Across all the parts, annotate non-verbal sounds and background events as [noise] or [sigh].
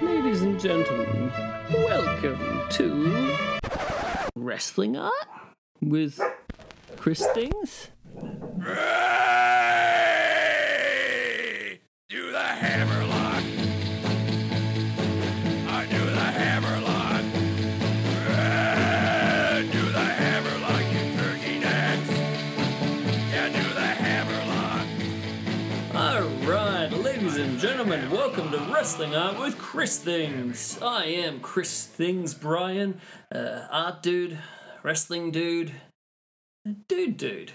Ladies and gentlemen, welcome to Wrestling Art with Chris Things. Wrestling Art with Chris Things. I am Chris Things Brian, uh, art dude, wrestling dude, dude dude.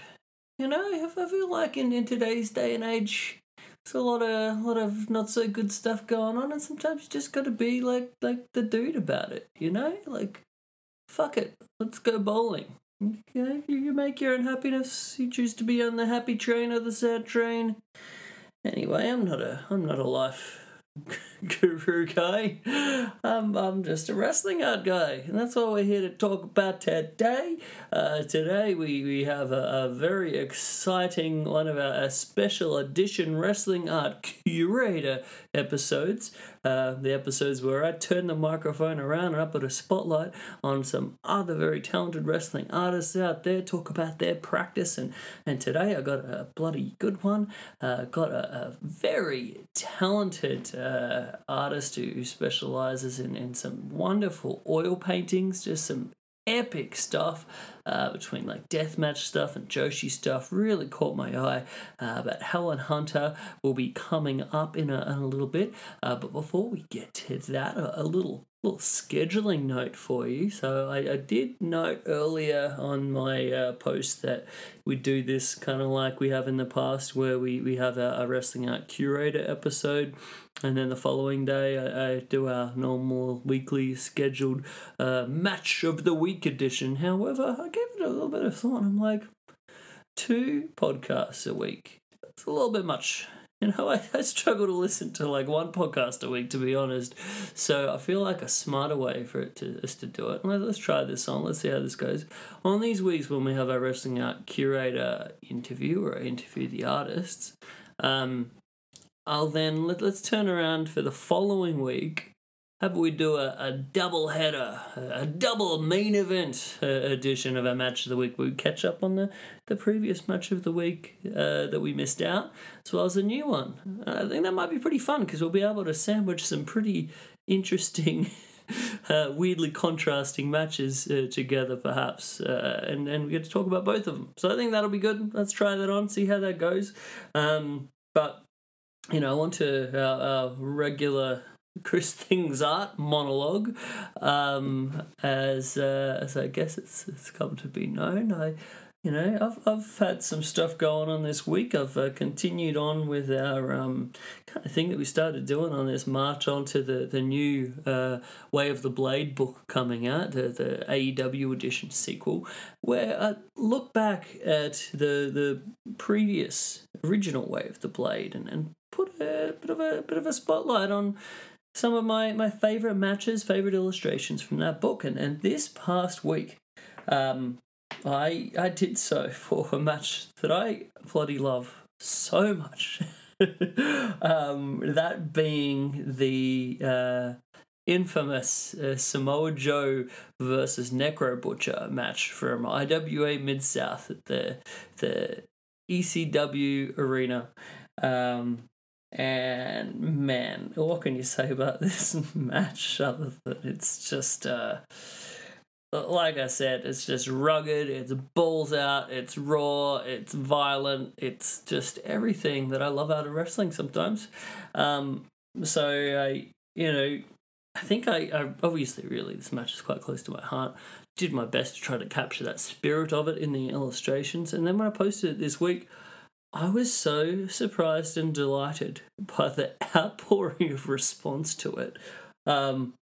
You know, I feel like in, in today's day and age, there's a lot of lot of not so good stuff going on, and sometimes you just got to be like like the dude about it. You know, like fuck it, let's go bowling. You know, you make your own happiness. You choose to be on the happy train or the sad train. Anyway, I'm not a I'm not a life guru guy. I'm I'm just a wrestling art guy, and that's what we're here to talk about today. Uh, today we, we have a, a very exciting one of our, our special edition wrestling art curator episodes. Uh, the episodes where I turn the microphone around and I put a spotlight on some other very talented wrestling artists out there, talk about their practice, and and today I got a bloody good one. Uh, got a, a very talented uh, artist who, who specializes in, in some wonderful oil paintings, just some epic stuff uh, between like deathmatch stuff and Joshi stuff really caught my eye. Uh, but Helen Hunter will be coming up in a, in a little bit. Uh, but before we get to that, a, a little little scheduling note for you. So I, I did note earlier on my uh, post that we do this kind of like we have in the past, where we, we have a wrestling art curator episode, and then the following day I, I do our normal weekly scheduled uh, match of the week edition. However, I gave it a little bit of thought. I'm like, two podcasts a week. It's a little bit much. [laughs] You know, I, I struggle to listen to like one podcast a week, to be honest. So I feel like a smarter way for it to us to do it. Let, let's try this on. Let's see how this goes. On these weeks when we have our wrestling art curator interview or interview the artists, um, I'll then let, let's turn around for the following week. Have we do a, a double header, a, double main event uh, edition of our match of the week? We catch up on the, the previous match of the week uh, that we missed out, as well as a new one. I think that might be pretty fun because we'll be able to sandwich some pretty interesting, [laughs] uh, weirdly contrasting matches uh, together, perhaps, uh, and and we get to talk about both of them. So I think that'll be good. Let's try that on, see how that goes. Um, but you know, on to our, our regular Chris Things Art monologue, um, as uh, as I guess it's it's come to be known. I, you know, I've I've had some stuff going on this week. I've uh, continued on with our um, kind of thing that we started doing on this march onto the the new uh, Way of the Blade book coming out, the the AEW edition sequel, where I look back at the the previous original Way of the Blade and, and put a bit of a bit of a spotlight on some of my, my favorite matches, favorite illustrations from that book. And, and this past week, um, I I did so [laughs] for a match that I bloody love so much. [laughs] um, that being the uh, infamous uh, Samoa Joe versus Necro Butcher match from IWA Mid South at the the ECW arena. Um, and man, what can you say about [laughs] this match other than it's just uh like I said, it's just rugged, it's balls out, it's raw, it's violent, it's just everything that I love out of wrestling sometimes. Um so I you know I think I, I obviously really this match is quite close to my heart. Did my best to try to capture that spirit of it in the illustrations, and then when I posted it this week, I was so surprised and delighted by the [laughs] outpouring of response to it. Um,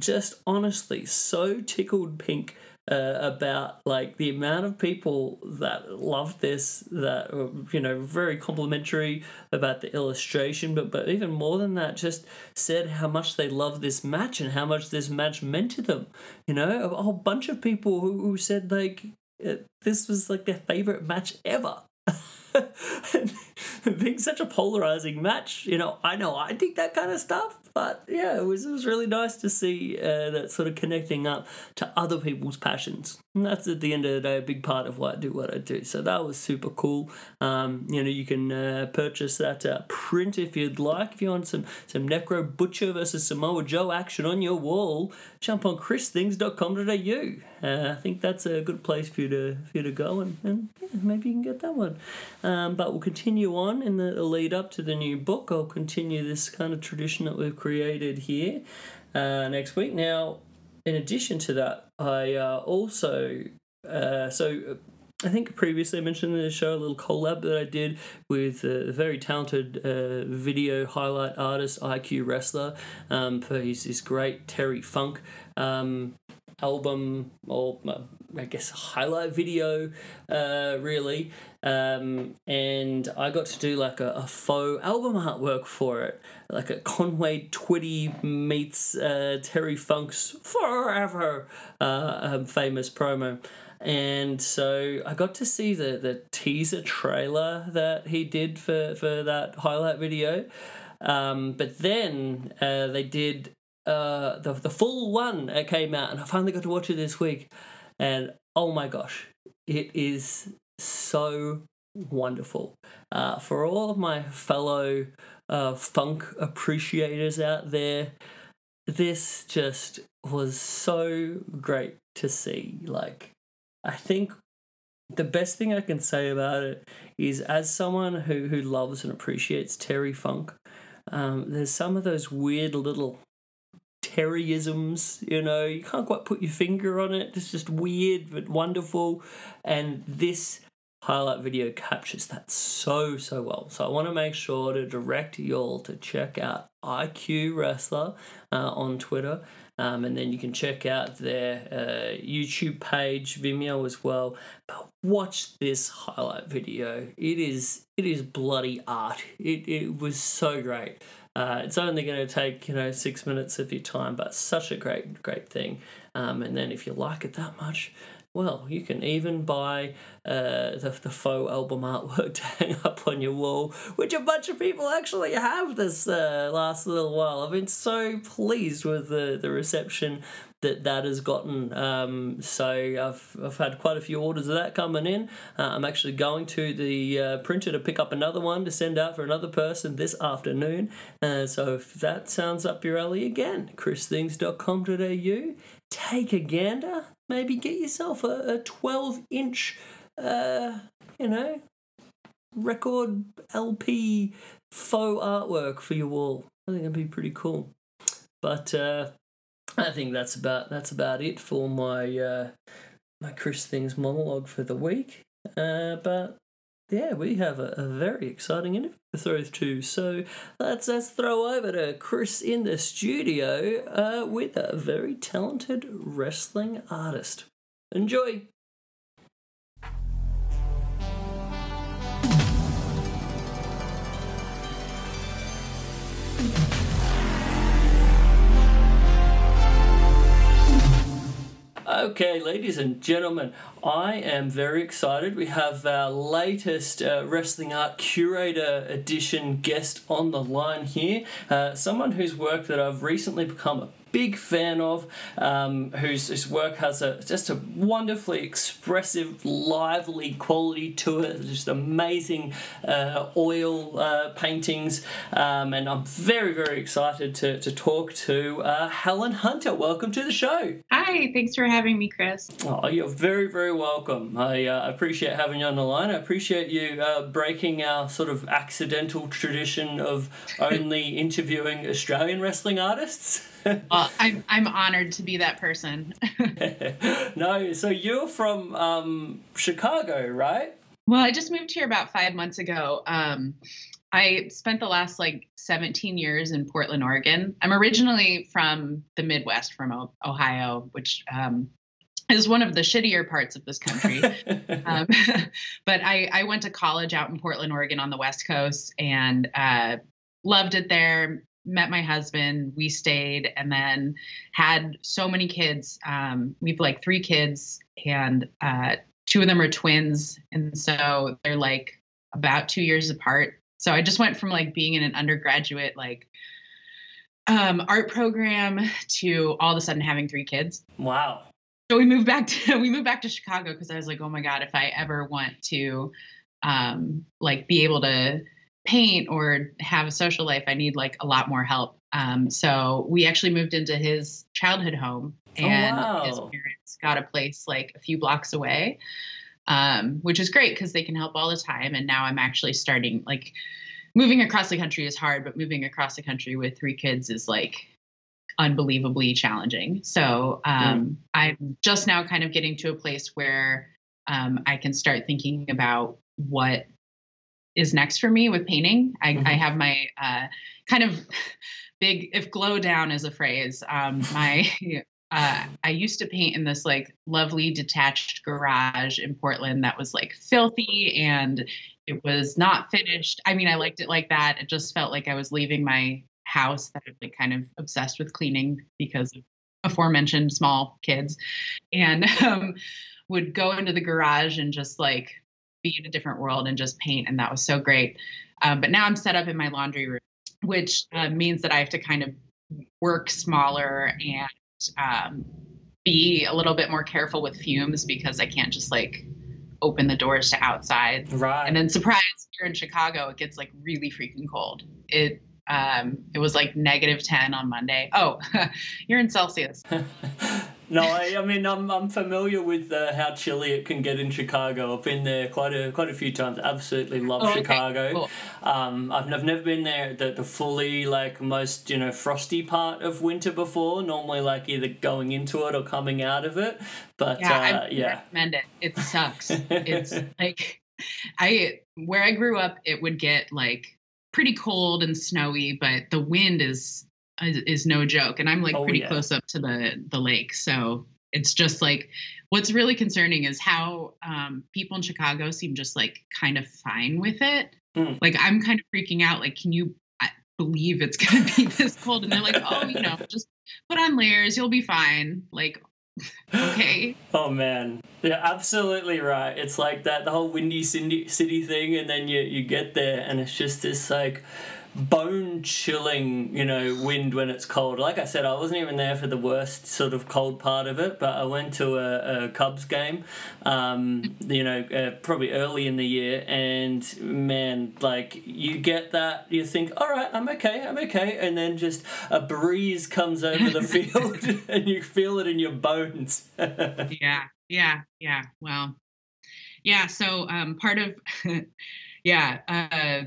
just honestly, so tickled pink uh, about like the amount of people that loved this, that were, you know, very complimentary about the illustration, but but even more than that, just said how much they loved this match and how much this match meant to them. You know, a whole bunch of people who, who said like uh, this was like their favorite match ever. [laughs] [laughs] being such a polarizing match, you know, I know I think that kind of stuff, but yeah, it was it was really nice to see uh, that sort of connecting up to other people's passions. And that's at the end of the day a big part of why I do what I do. So that was super cool. Um, you know, you can uh, purchase that uh, print if you'd like. If you want some some Necro Butcher versus Samoa Joe action on your wall, jump on christhings.com.au. Uh, I think that's a good place for you to for you to go and, and yeah, maybe you can get that one. Um, but we'll continue on in the lead up to the new book. I'll continue this kind of tradition that we've created here uh, next week. Now, in addition to that, I uh, also uh, so. I think previously I mentioned in the show a little collab that I did with a very talented uh, video highlight artist, IQ Wrestler, um, for his, his great Terry Funk um, album or uh, I guess highlight video, uh, really. Um, and I got to do like a, a, faux album artwork for it, like a Conway Twitty meets uh, Terry Funk's Forever uh, um, famous promo. And so I got to see the, the teaser trailer that he did for, for that highlight video. Um, but then uh, they did uh, the the full one uh, came out, and I finally got to watch it this week, and oh my gosh, it is so wonderful. Uh, for all of my fellow uh, funk appreciators out there, this just was so great to see. Like, I think the best thing I can say about it is as someone who, who loves and appreciates Terry Funk, um, there's some of those weird little Terryisms, you know, you can't quite put your finger on it. It's just weird but wonderful. And this highlight video captures that so, so well. So I want to make sure to direct you all to check out IQ Wrestler uh, on Twitter. Um, and then you can check out their uh, YouTube page, Vimeo as well. But watch this highlight video. It is it is bloody art. It it was so great. Uh, it's only going to take you know six minutes of your time, but such a great great thing. Um, and then if you like it that much, well, you can even buy uh, the, the faux album artwork to [laughs] hang up on your wall, which a bunch of people actually have this uh, last little while. I've been so pleased with the, the reception that that has gotten. Um, so I've, I've had quite a few orders of that coming in. Uh, I'm actually going to the uh, printer to pick up another one to send out for another person this afternoon. Uh, so if that sounds up your alley again, christhings.com.au, take a gander. Maybe get yourself a, a 12 inch, uh, you know, record LP faux artwork for your wall. I think that'd be pretty cool. But uh, I think that's about that's about it for my uh, my Chris Things monologue for the week. Uh, but yeah, we have a, a very exciting interview to throw to. So let's let's throw over to Chris in the studio uh, with a very talented wrestling artist. Enjoy. Okay, ladies and gentlemen, I am very excited. We have our latest uh, Wrestling Art Curator Edition guest on the line here. Uh, someone whose work that I've recently become a big fan of, um, whose, whose work has a just a wonderfully expressive, lively quality to it. Just amazing uh, oil uh, paintings, um, and I'm very very excited to to talk to uh, Helen Hunter. Welcome to the show. Hi, thanks for having me, Chris. Oh, you're very very welcome. I uh, appreciate having you on the line. I appreciate you uh, breaking our sort of accidental tradition of only [laughs] interviewing Australian wrestling artists. [laughs] [laughs] well, I'm I'm honored to be that person. [laughs] no, so you're from um, Chicago, right? Well, I just moved here about five months ago. Um, I spent the last like 17 years in Portland, Oregon. I'm originally from the Midwest, from Ohio, which um, is one of the shittier parts of this country. [laughs] um, but I, I, went to college out in Portland, Oregon on the West Coast and uh, loved it there met my husband we stayed and then had so many kids um, we've like three kids and uh, two of them are twins and so they're like about two years apart. So I just went from like being in an undergraduate like um, art program to all of a sudden having three kids. Wow. So we moved back [laughs] to we moved back to Chicago because I was like, oh my god, if I ever want to um, like be able to paint or have a social life, I need like a lot more help. Um, so we actually moved into his childhood home, and oh, wow. his parents got a place like a few blocks away, um, which is great because they can help all the time. And now I'm actually starting like moving across the country is hard, but moving across the country with three kids is like unbelievably challenging. So um, I'm just now kind of getting to a place where um, I can start thinking about what is next for me with painting. I, Mhm. I have my uh, kind of [laughs] big, if glow down is a phrase, um, my. [laughs] Uh, I used to paint in this like lovely detached garage in Portland that was like filthy and it was not finished. I mean, I liked it like that. It just felt like I was leaving my house that I'm like kind of obsessed with cleaning because of aforementioned small kids, and [laughs] um, would go into the garage and just like be in a different world and just paint, and that was so great. Um, but now I'm set up in my laundry room, which uh, means that I have to kind of work smaller and um, be a little bit more careful with fumes because I can't just like open the doors to outside Right. and then surprise here in Chicago, it gets like really freaking cold. It um it was like negative 10 on Monday. Oh, [laughs] you're in Celsius. [laughs] no, I, I mean I'm I'm familiar with uh, how chilly it can get in Chicago. I've been there quite a quite a few times. Absolutely love Oh, okay, Chicago. cool. Um, I've, I've never been there the, the fully like most you know frosty part of winter before. Normally like either going into it or coming out of it. But Yeah, uh, I yeah, recommend it. It sucks. it's [laughs] like I where I grew up, it would get like pretty cold and snowy, but the wind is is, is no joke. And I'm like Oh, pretty yeah. close up to the the lake, so it's just like what's really concerning is how um, people in Chicago seem just like kind of fine with it. Mm. Like I'm kind of freaking out. Like, can you believe it's [laughs] gonna be this cold? And they're like, oh, you know, just put on layers, you'll be fine. Like, okay. [laughs] Oh man, yeah, absolutely right. It's like that the whole windy city city thing, and then you you get there, and it's just this like bone chilling, you know, wind when it's cold. Like I said, I wasn't even there for the worst sort of cold part of it, but I went to a, a Cubs game, um, you know, uh, probably early in the year, and man, like you get that, you think, all right, I'm okay, I'm okay, and then just a breeze comes over the [laughs] field, [laughs] and you feel it in your bones. [laughs] yeah yeah yeah well yeah so um part of yeah uh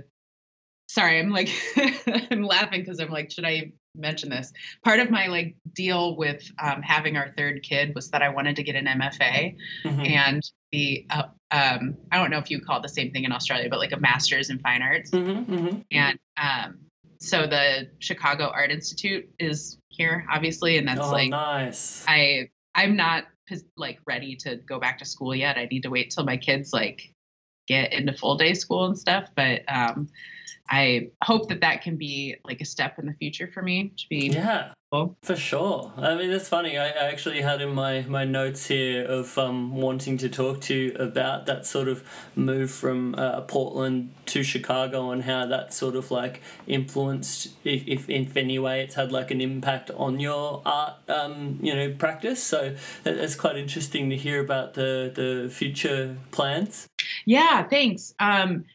sorry i'm like [laughs] i'm laughing because i'm like should i mention this part of my like deal with um, having our third kid was that i wanted to get an mfa Mhm. and the uh, um i don't know if you call it the same thing in australia but like a master's in fine arts Mhm, mhm. and um so the chicago art institute is here obviously and that's oh, like nice. I I'm not like ready to go back to school yet. I need to wait till my kids like get into full day school and stuff. But um, I hope that that can be like a step in the future for me to be. yeah, cool. for sure. I mean, it's funny. I, actually had in my, my notes here of um, wanting to talk to you about that sort of move from uh, Portland to Chicago and how that sort of like influenced, if, if, if any way, it's had like an impact on your art, um, you know, practice. So it's quite interesting to hear about the, the future plans. Yeah, thanks. Um,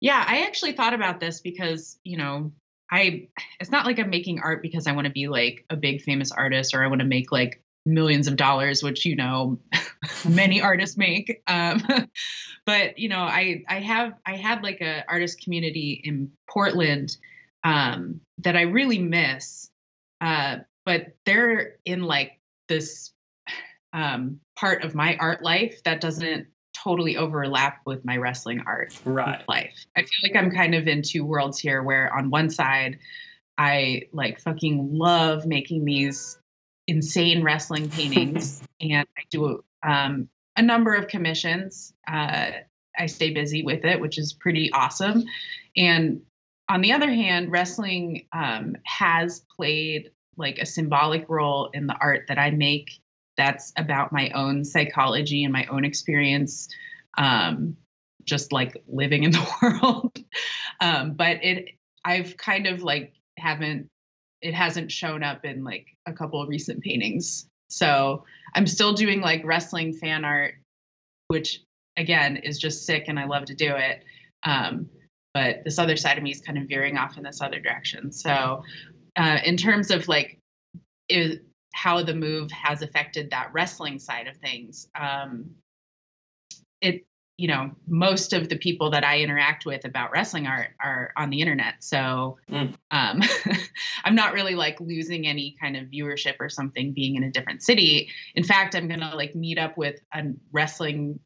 yeah, I actually thought about this because you know I it's not like I'm making art because I want to be like a big famous artist or I want to make like millions of dollars, which you know [laughs] many artists make. Um, [laughs] but you know, I I have I had like a artist community in Portland um, that I really miss, uh, but they're in like this um, part of my art life that doesn't totally overlap with my wrestling art Right. life. I feel like I'm kind of in two worlds here where on one side I like fucking love making these insane wrestling paintings [laughs] and I do um, a number of commissions. Uh, I stay busy with it, which is pretty awesome. And on the other hand, wrestling um, has played like a symbolic role in the art that I make that's about my own psychology and my own experience um, just like living in [laughs] the world. Um, but it, I've kind of like haven't, it hasn't shown up in like a couple of recent paintings. So I'm still doing like wrestling fan art, which again is just sick and I love to do it. Um, but this other side of me is kind of veering off in this other direction. So, uh, in terms of like is, how the move has affected that wrestling side of things, um, it you know most of the people that i interact with about wrestling are are on the internet so mm. um, [laughs] i'm not really like losing any kind of viewership or something being in a different city in fact i'm gonna like meet up with a wrestling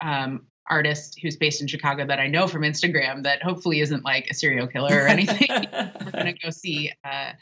um, artist who's based in Chicago that I know from Instagram that hopefully isn't like a serial killer or anything. [laughs] We're gonna go see uh,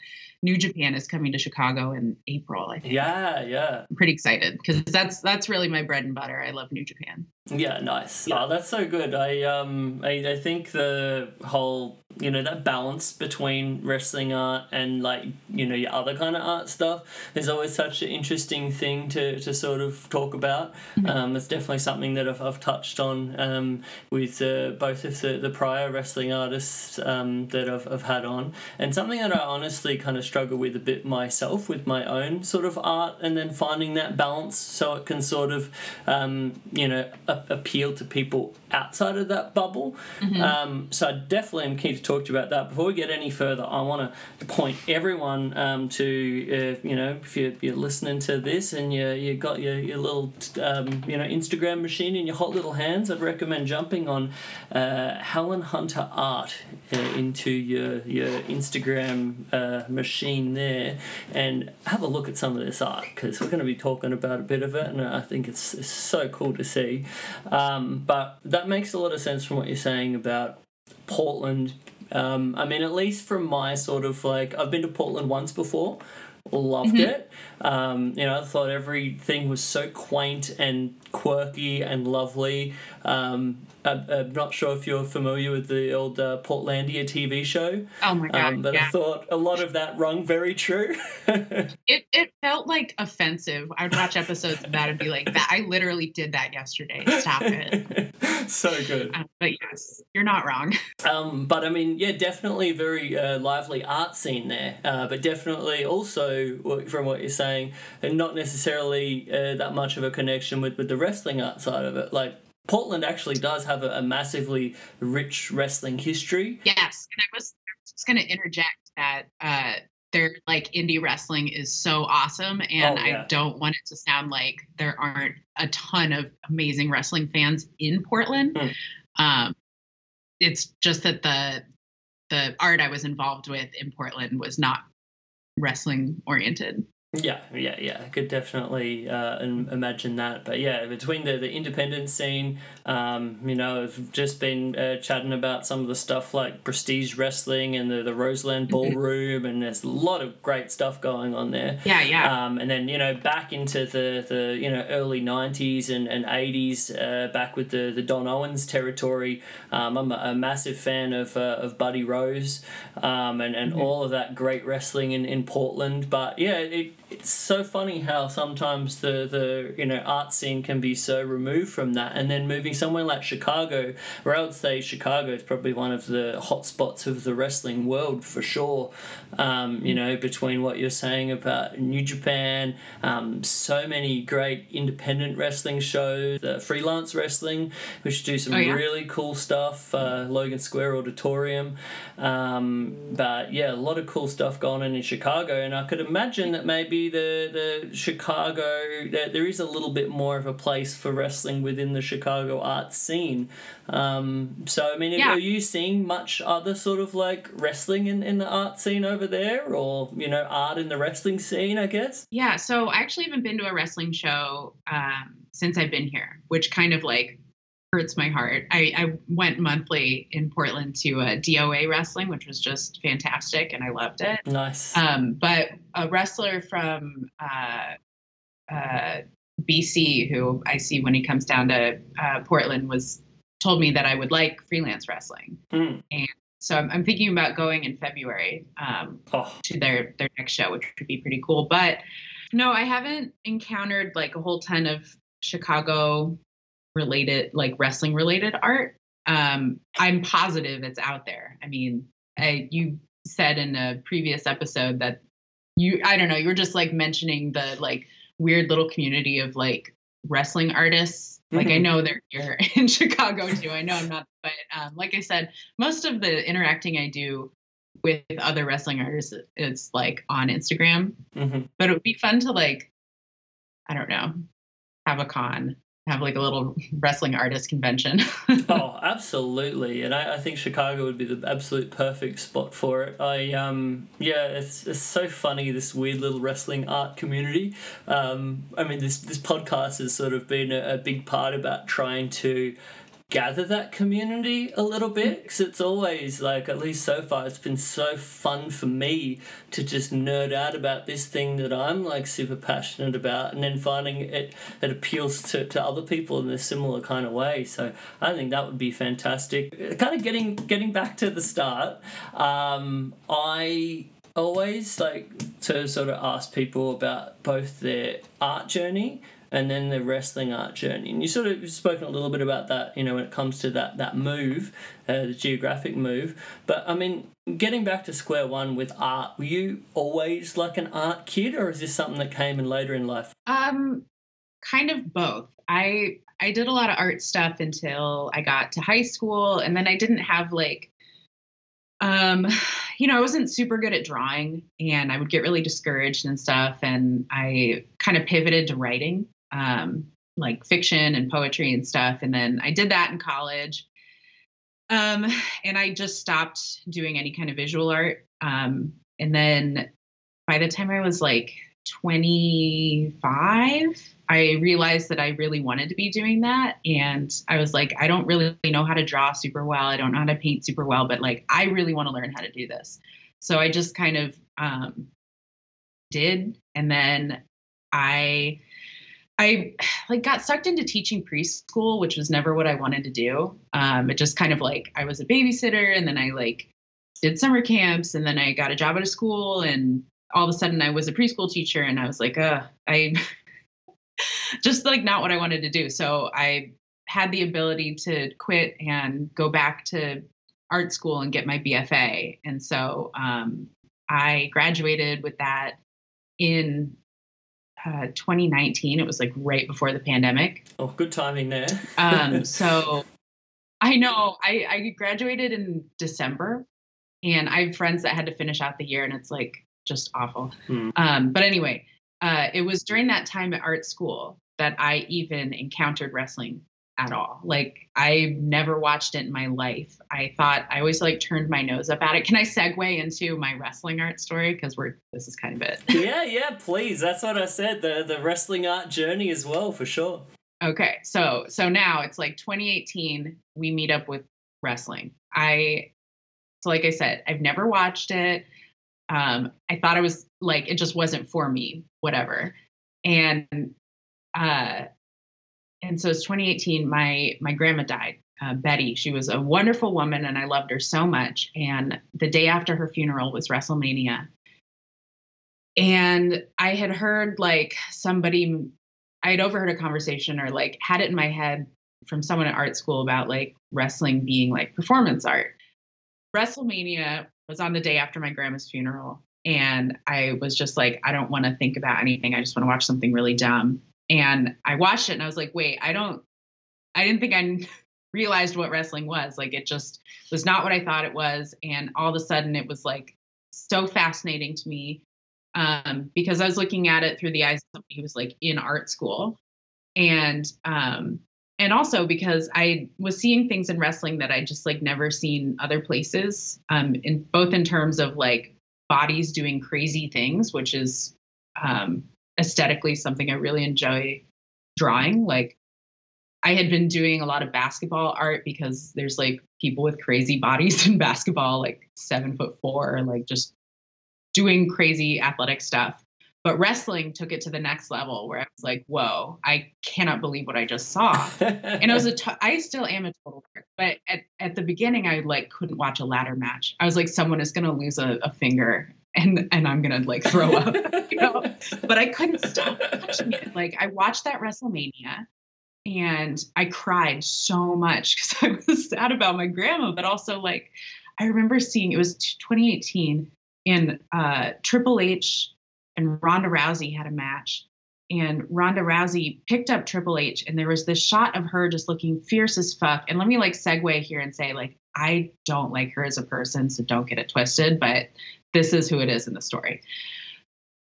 New Japan is coming to Chicago in April. I think. Yeah, yeah. I'm pretty excited because that's that's really my bread and butter. I love New Japan. Yeah, nice. Yeah. Oh, that's so good. I um I, I think the whole you know that balance between wrestling art and like you know your other kind of art stuff is always such an interesting thing to, to sort of talk about mm-hmm. um, it's definitely something that I've, I've touched on um, with uh, both of the, the prior wrestling artists um, that I've, I've had on and something that I honestly kind of struggle with a bit myself with my own sort of art and then finding that balance so it can sort of um, you know a- appeal to people outside of that bubble mm-hmm. Um, so I definitely am keen to talk to you about that. Before we get any further, I want to point everyone um, to uh, you know if you're, you're, listening to this and you you got your, your little um, you know Instagram machine in your hot little hands, I'd recommend jumping on uh, Helen Hunter Art uh, into your your Instagram uh, machine there and have a look at some of this art because we're going to be talking about a bit of it, and I think it's, it's so cool to see. Um, but that makes a lot of sense from what you're saying about Portland um, I mean, at least from my sort of like, I've been to Portland once before, loved mm-hmm. it. Um, you know, I thought everything was so quaint and quirky and lovely. Um, I, am not sure if you're familiar with the old uh, Portlandia TV show. Oh my god! Um, but yeah. I thought a lot of that rung very true. [laughs] it it felt like offensive. I would watch episodes of that and be like, "That I literally did that yesterday. Stop it." [laughs] so good. Um, but yes, you're not wrong. [laughs] Um, but I mean, yeah, definitely very uh, lively art scene there. Uh, but definitely also, from what you're saying, and not necessarily uh, that much of a connection with with the wrestling art side of it. Like Portland actually does have a, a massively rich wrestling history. Yes, and I was just going to interject that uh, their like indie wrestling is so awesome, and oh, yeah. I don't want it to sound like there aren't a ton of amazing wrestling fans in Portland. Mm. Um, it's just that the the art I was involved with in Portland was not wrestling oriented. Yeah, yeah, yeah. I could definitely uh, imagine that. But yeah, between the, the independent scene, um, you know, I've just been uh, chatting about some of the stuff like Prestige Wrestling and the, the Roseland mm-hmm. Ballroom, and there's a lot of great stuff going on there. Yeah, yeah. Um, and then, you know, back into the, the you know, early 90s and, and 80s, uh, back with the, the Don Owen's territory. Um, I'm a, a, massive fan of, uh, of Buddy Rose um, and, and mm-hmm. all of that great wrestling in, in Portland. But yeah, it, it's so funny how sometimes the, the you know art scene can be so removed from that. And then moving somewhere like Chicago where I would say Chicago is probably one of the hot spots of the wrestling world for sure. Um, you know between what you're saying about New Japan um, so many great independent wrestling shows the freelance wrestling which do some oh, yeah? really cool stuff uh, Logan Square Auditorium. Um, but yeah a lot of cool stuff going on in Chicago. And I could imagine that maybe the the Chicago that there is a little bit more of a place for wrestling within the Chicago art scene. Um, so I mean, yeah. are you seeing much other sort of like wrestling in, in the art scene over there, or you know, art in the wrestling scene? I guess. Yeah. So I actually haven't been to a wrestling show um, since I've been here, which kind of like hurts my heart. I, I went monthly in Portland to a DOA wrestling, which was just fantastic, and I loved it. Nice. Um, but a wrestler from uh, uh, BC, who I see when he comes down to uh, Portland, was told me that I would like freelance wrestling, mm. and so I'm, I'm, thinking about going in February um, oh. to their their next show, which would be pretty cool. But no, I haven't encountered like a whole ton of Chicago related, like wrestling related art. Um, I'm positive it's out there. I mean, I, you said in a previous episode that you, I don't know, you were just like mentioning the like weird little community of like wrestling artists. Like I Mhm. know they're here [laughs] in Chicago too. I know I'm not, but um, like I said, most of the interacting I do with other wrestling artists is like on Instagram. Mhm. But it would be fun to like, I don't know, have a con, have like a little wrestling artist convention. [laughs] oh, absolutely, and I, I think Chicago would be the absolute perfect spot for it. I um yeah, it's it's so funny this weird little wrestling art community. Um, I mean this this podcast has sort of been a, a big part about trying to gather that community a little bit because it's always like at least so far it's been so fun for me to just nerd out about this thing that i'm like super passionate about and then finding it it appeals to, to other people in a similar kind of way. So i think that would be fantastic. Kind of getting getting back to the start um, i always like to sort of ask people about both their art journey and then the wrestling art journey. And you sort of spoken a little bit about that, you know, when it comes to that that move, uh, the geographic move. But I mean, getting back to square one with art, were you always like an art kid, or is this something that came in later in life? um, kind of both. I I did a lot of art stuff until I got to high school, and then I didn't have like, um, [sighs] you know, I wasn't super good at drawing, and I would get really discouraged and stuff, and I kind of pivoted to writing, um, like fiction and poetry and stuff, and then I did that in college. Um, and I just stopped doing any kind of visual art. Um, and then by the time I was like 25, I realized that I really wanted to be doing that. And I was like, I don't really know how to draw super well. I don't know how to paint super well, but like, I really want to learn how to do this. So I just kind of um, did. And then I, I like got sucked into teaching preschool, which was never what I wanted to do. Um, it just kind of like I was a babysitter, and then I like did summer camps, and then I got a job at a school, and all of a sudden I was a preschool teacher, and I was like, uh, I [laughs] just like not what I wanted to do. So I had the ability to quit and go back to art school and get my BFA, and so um, I graduated with that in uh, 2019. It was like right before the pandemic. Oh, good timing there. Um, [laughs] so I know I, I graduated in December, and I have friends that had to finish out the year, and it's like just awful. Hmm. Um, but anyway, uh, it was during that time at art school that I even encountered wrestling at all. Like I never watched it in my life. I thought I always like turned my nose up at it. Can I segue into my wrestling art story? Because we're this is kind of it. [laughs] yeah, yeah, please. That's what I said. The the wrestling art journey as well, for sure. Okay, so so now it's like 2018. We meet up with wrestling. I so like I said, I've never watched it. Um, I thought it was like it just wasn't for me, whatever. And uh, and so it's 2018. My my grandma died, uh, Betty. She was a wonderful woman, and I loved her so much. And the day after her funeral was WrestleMania, and I had heard like somebody I had overheard a conversation or like had it in my head from someone at art school about like wrestling being like performance art. WrestleMania was on the day after my grandma's funeral. And I was just like, I don't want to think about anything. I just want to watch something really dumb. And I watched it and I was like, wait, I don't, I didn't think I [laughs] realized what wrestling was. Like it just was not what I thought it was. And all of a sudden it was like so fascinating to me um, because I was looking at it through the eyes of somebody who was like in art school, and um, and also because I was seeing things in wrestling that I just like never seen other places, um, in both in terms of like bodies doing crazy things, which is um, aesthetically something I really enjoy drawing. Like I had been doing a lot of basketball art because there's like people with crazy bodies [laughs] in basketball, like seven foot four, like just doing crazy athletic stuff. But wrestling took it to the next level where I was like, whoa, I cannot believe what I just saw. and I was a, [laughs] t- I still am a total but at, at the beginning, I like couldn't watch a ladder match. I was like, someone is going to lose a, a finger and, and I'm going to like throw up, [laughs] you know, but I couldn't stop watching it. Like I watched that WrestleMania and I cried so much [laughs] because I was sad about my grandma, but also like I remember seeing it was 2018 and uh, Triple H and Ronda Rousey had a match. And Ronda Rousey picked up Triple H, and there was this shot of her just looking fierce as fuck. And let me like segue here and say, like, I don't like her as a person, so don't get it twisted, but this is who it is in the story.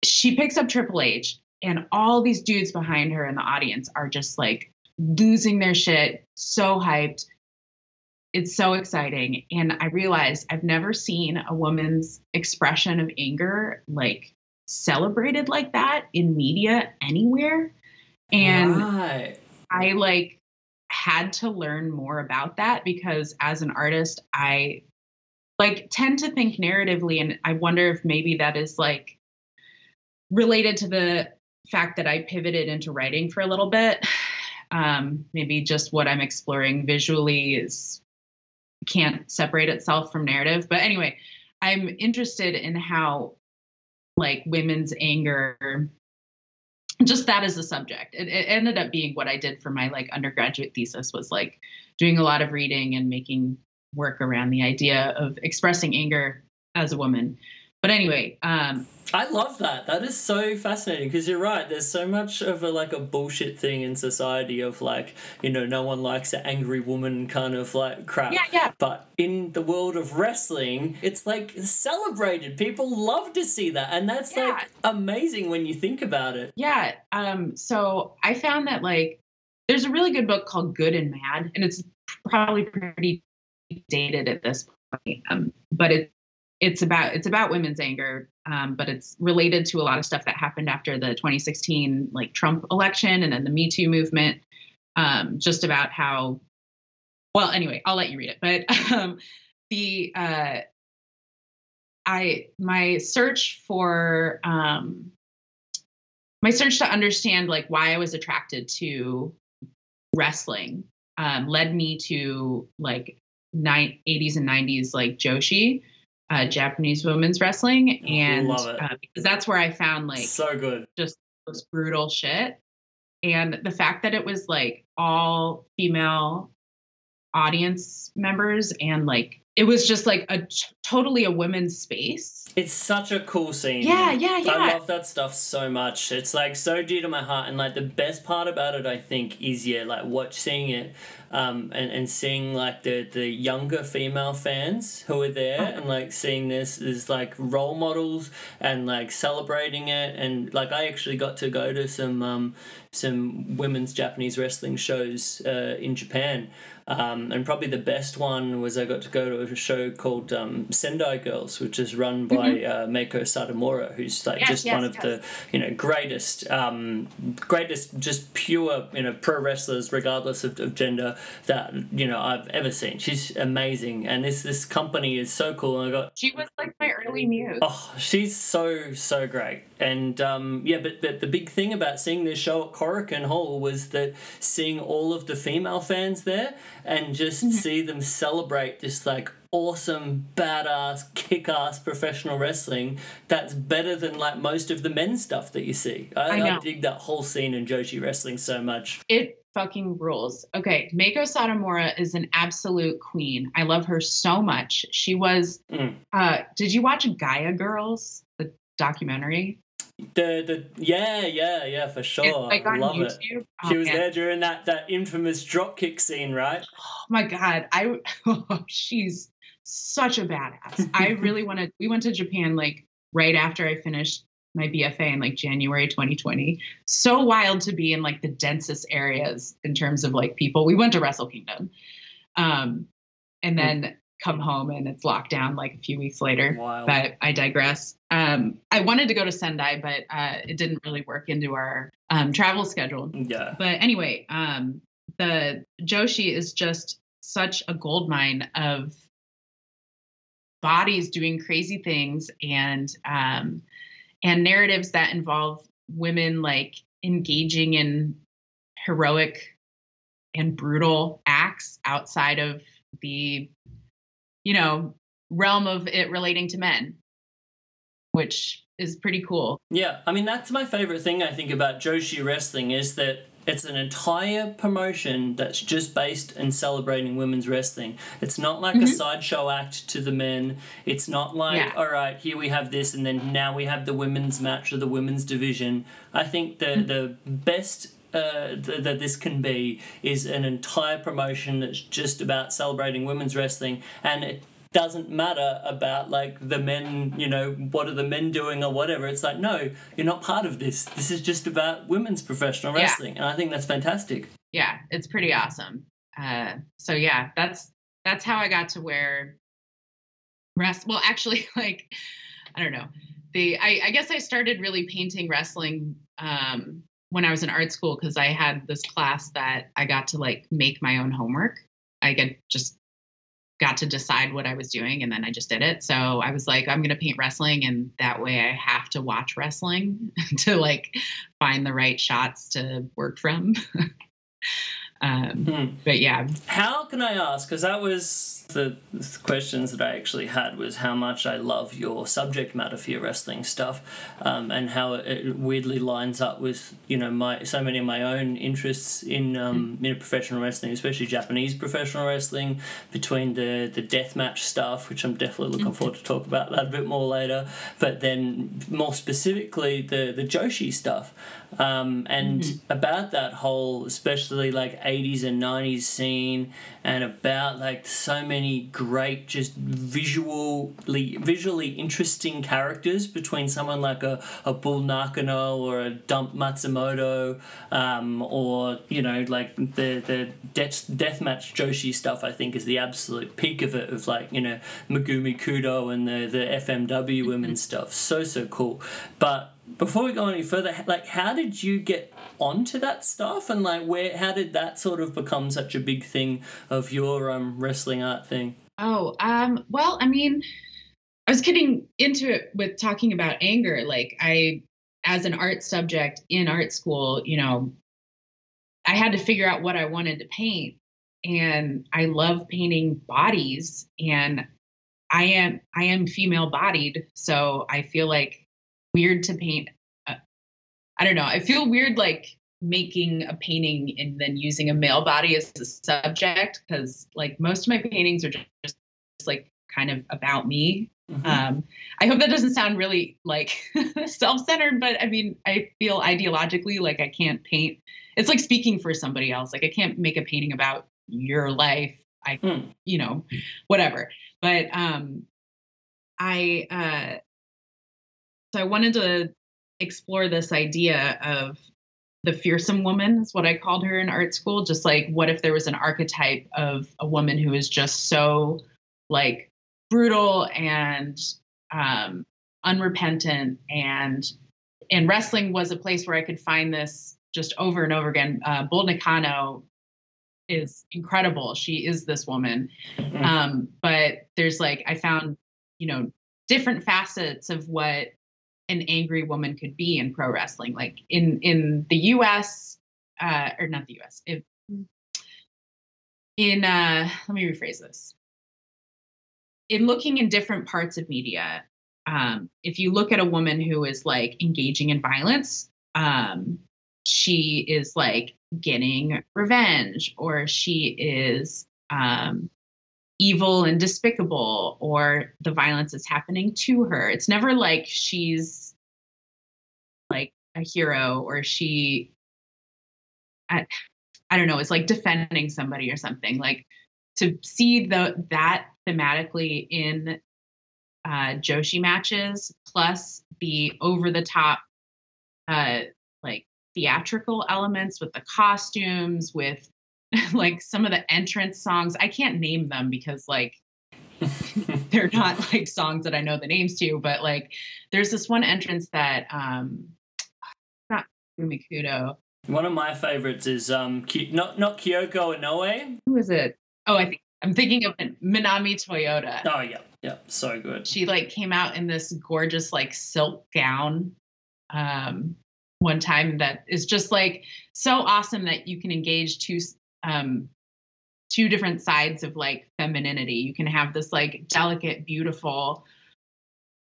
She picks up Triple H, and all these dudes behind her in the audience are just like losing their shit, so hyped. It's so exciting. And I realized I've never seen a woman's expression of anger like celebrated like that in media anywhere. And right. I like had to learn more about that because as an artist, I like tend to think narratively and I wonder if maybe that is like related to the fact that I pivoted into writing for a little bit. Um, maybe just what I'm exploring visually is can't separate itself from narrative. But anyway, I'm interested in how like women's anger just that as a subject. It, it, ended up being what i did for my like undergraduate thesis was like doing a lot of reading and making work around the idea of expressing anger as a woman but anyway um I love that. That is so fascinating because you're right. There's so much of a like a bullshit thing in society of like you know no one likes an angry woman kind of like crap. Yeah, yeah. But in the world of wrestling, it's like celebrated. People love to see that, and that's Yeah. like amazing when you think about it. Yeah. Um, so I found that like there's a really good book called Good and Mad, and it's probably pretty dated at this point. Um, but it it's about it's about women's anger, um, but it's related to a lot of stuff that happened after the 2016 like Trump election and then the Me Too movement. Um, just about how well anyway, I'll let you read it. But [laughs] um the uh I my search for um my search to understand like why I was attracted to wrestling um, led me to like nine, 80s and 90s like Joshi, uh, Japanese women's wrestling, and Love it. Uh, because that's where I found like so good. just this brutal shit. And the fact that it was like all female audience members and like it was just like a totally a women's space. It's such a cool scene. Yeah, yeah, yeah. I love that stuff so much. It's like so dear to my heart, and like the best part about it, I think, is yeah, like watch seeing it, um, and and seeing like the the younger female fans who are there, Oh. and like seeing this as like role models and like celebrating it, and like I actually got to go to some um some women's Japanese wrestling shows uh, in Japan. Um, and probably the best one was I got to go to a show called um, Sendai Girls, which is run by uh, Meiko Satomura, who's like Mm-hmm. Yes, just yes, one of yes. the you know greatest, um, greatest just pure you know pro wrestlers, regardless of, of gender, that you know I've ever seen. She's amazing, and this this company is so cool. And I got She was like my early muse. Oh, she's so so great, and um, yeah. But, but the big thing about seeing this show at Korakuen Hall was that seeing all of the female fans there and just Mm-hmm. see them celebrate this like awesome, badass, kick-ass professional wrestling. That's better than like most of the men's stuff that you see. I, I I, dig that whole scene in Joshi wrestling so much. It fucking rules. Okay, Meiko Satomura is an absolute queen. I love her so much. She was. Mm. Uh, did you watch Gaea Girls, the documentary? The the yeah yeah yeah for sure. It's like on Love it. Oh, She was man. there during that that infamous dropkick scene, right? Oh my god, I [laughs] she's such a badass. I [laughs] really want to. We went to Japan like right after I finished my BFA in like January 2020. So wild to be in like the densest areas in terms of like people. We went to Wrestle Kingdom, um, and then come home and it's locked down like a few weeks later. Wild. But I digress. Um, I wanted to go to Sendai, but uh, it didn't really work into our um, travel schedule. Yeah. But anyway, um, the Joshi is just such a gold mine of bodies doing crazy things and um, and narratives that involve women like engaging in heroic and brutal acts outside of the you know realm of it relating to men which is pretty cool. Yeah, I mean that's my favorite thing I think about Joshi wrestling is that it's an entire promotion that's just based in celebrating women's wrestling. It's not like Mm-hmm. a sideshow act to the men. It's not like, Yeah. all right, here we have this, and then now we have the women's match or the women's division. I think the Mm-hmm. the best. Uh, th- that this can be is an entire promotion that's just about celebrating women's wrestling, and it doesn't matter about like the men, you know, what are the men doing or whatever. It's like, no, you're not part of this. This is just about women's professional Yeah. wrestling, and I think that's fantastic. yeah, it's pretty awesome. Uh, so yeah, that's that's how I got to wear rest. Well, actually, [laughs] like I don't know. The I, I guess I started really painting wrestling um, when I was in art school because I had this class that I got to like make my own homework. I get just got to decide what I was doing and then I just did it. So I was like, I'm gonna paint wrestling and that way I have to watch wrestling [laughs] to like find the right shots to work from. [laughs] um, Hmm. but yeah, How can I ask? Because that was the, the questions that I actually had was how much I love your subject matter for your wrestling stuff, um, and how it, weirdly lines up with you know my so many of my own interests in um, in professional wrestling, especially Japanese professional wrestling. Between the the death match stuff, which I'm definitely looking forward to talk about that a bit more later, but then more specifically the the Joshi stuff. Um, and about that whole, especially like 80s and 90s scene, and about like so many great, just visually visually interesting characters between someone like a, a Bull Nakano or a Dump Matsumoto, um, or you know like the the death deathmatch Joshi stuff. I think is the absolute peak of it. Of like you know Megumi Kudo and the the FMW women's stuff. So so cool, but before we go any further, like how did you get onto that stuff, and like where how did that sort of become such a big thing of your um wrestling art thing? Oh, um, well, I mean, I was getting into it with talking about anger. Like I, as an art subject in art school, you know, I had to figure out what I wanted to paint. And I love painting bodies and I am I am female bodied, so I feel like weird to paint. Uh, I don't know. I feel weird like making a painting and then using a male body as the subject because like most of my paintings are just, just like kind of about me. Um, I hope that doesn't sound really like [laughs] self-centered, but I mean, I feel ideologically like I can't paint. It's like speaking for somebody else. Like I can't make a painting about your life. I, Hmm. you know, whatever. But um, I uh, so I wanted to explore this idea of the fearsome woman is what I called her in art school. Just like, what if there was an archetype of a woman who is just so like brutal and um, unrepentant and and wrestling was a place where I could find this just over and over again. Uh, Bull Nakano is incredible. She is this woman. Mhm. Um, but there's like I found, you know, different facets of what an angry woman could be in pro wrestling. Like in in the U.S. Uh, or not the U.S. If, in uh, let me rephrase this. In looking in different parts of media, um, if you look at a woman who is like engaging in violence, um, she is like getting revenge, or she is um, evil and despicable, or the violence is happening to her. It's never like she's like a hero or she, I, I don't know, it's like defending somebody or something. Like to see the that thematically in uh, Joshi matches, plus the over the top, uh, like theatrical elements with the costumes, with [laughs] like some of the entrance songs. I can't name them because like [laughs] they're not like songs that I know the names to, but like there's this one entrance that um [sighs] not Kumikudo. One of my favorites is um not not Kyoko Inoue. Who is it? Oh, I think I'm thinking of Minami Toyota. Oh yeah, yeah, so good. She like came out in this gorgeous like silk gown um one time that is just like so awesome that you can engage two um two different sides of like femininity. You can have this like delicate, beautiful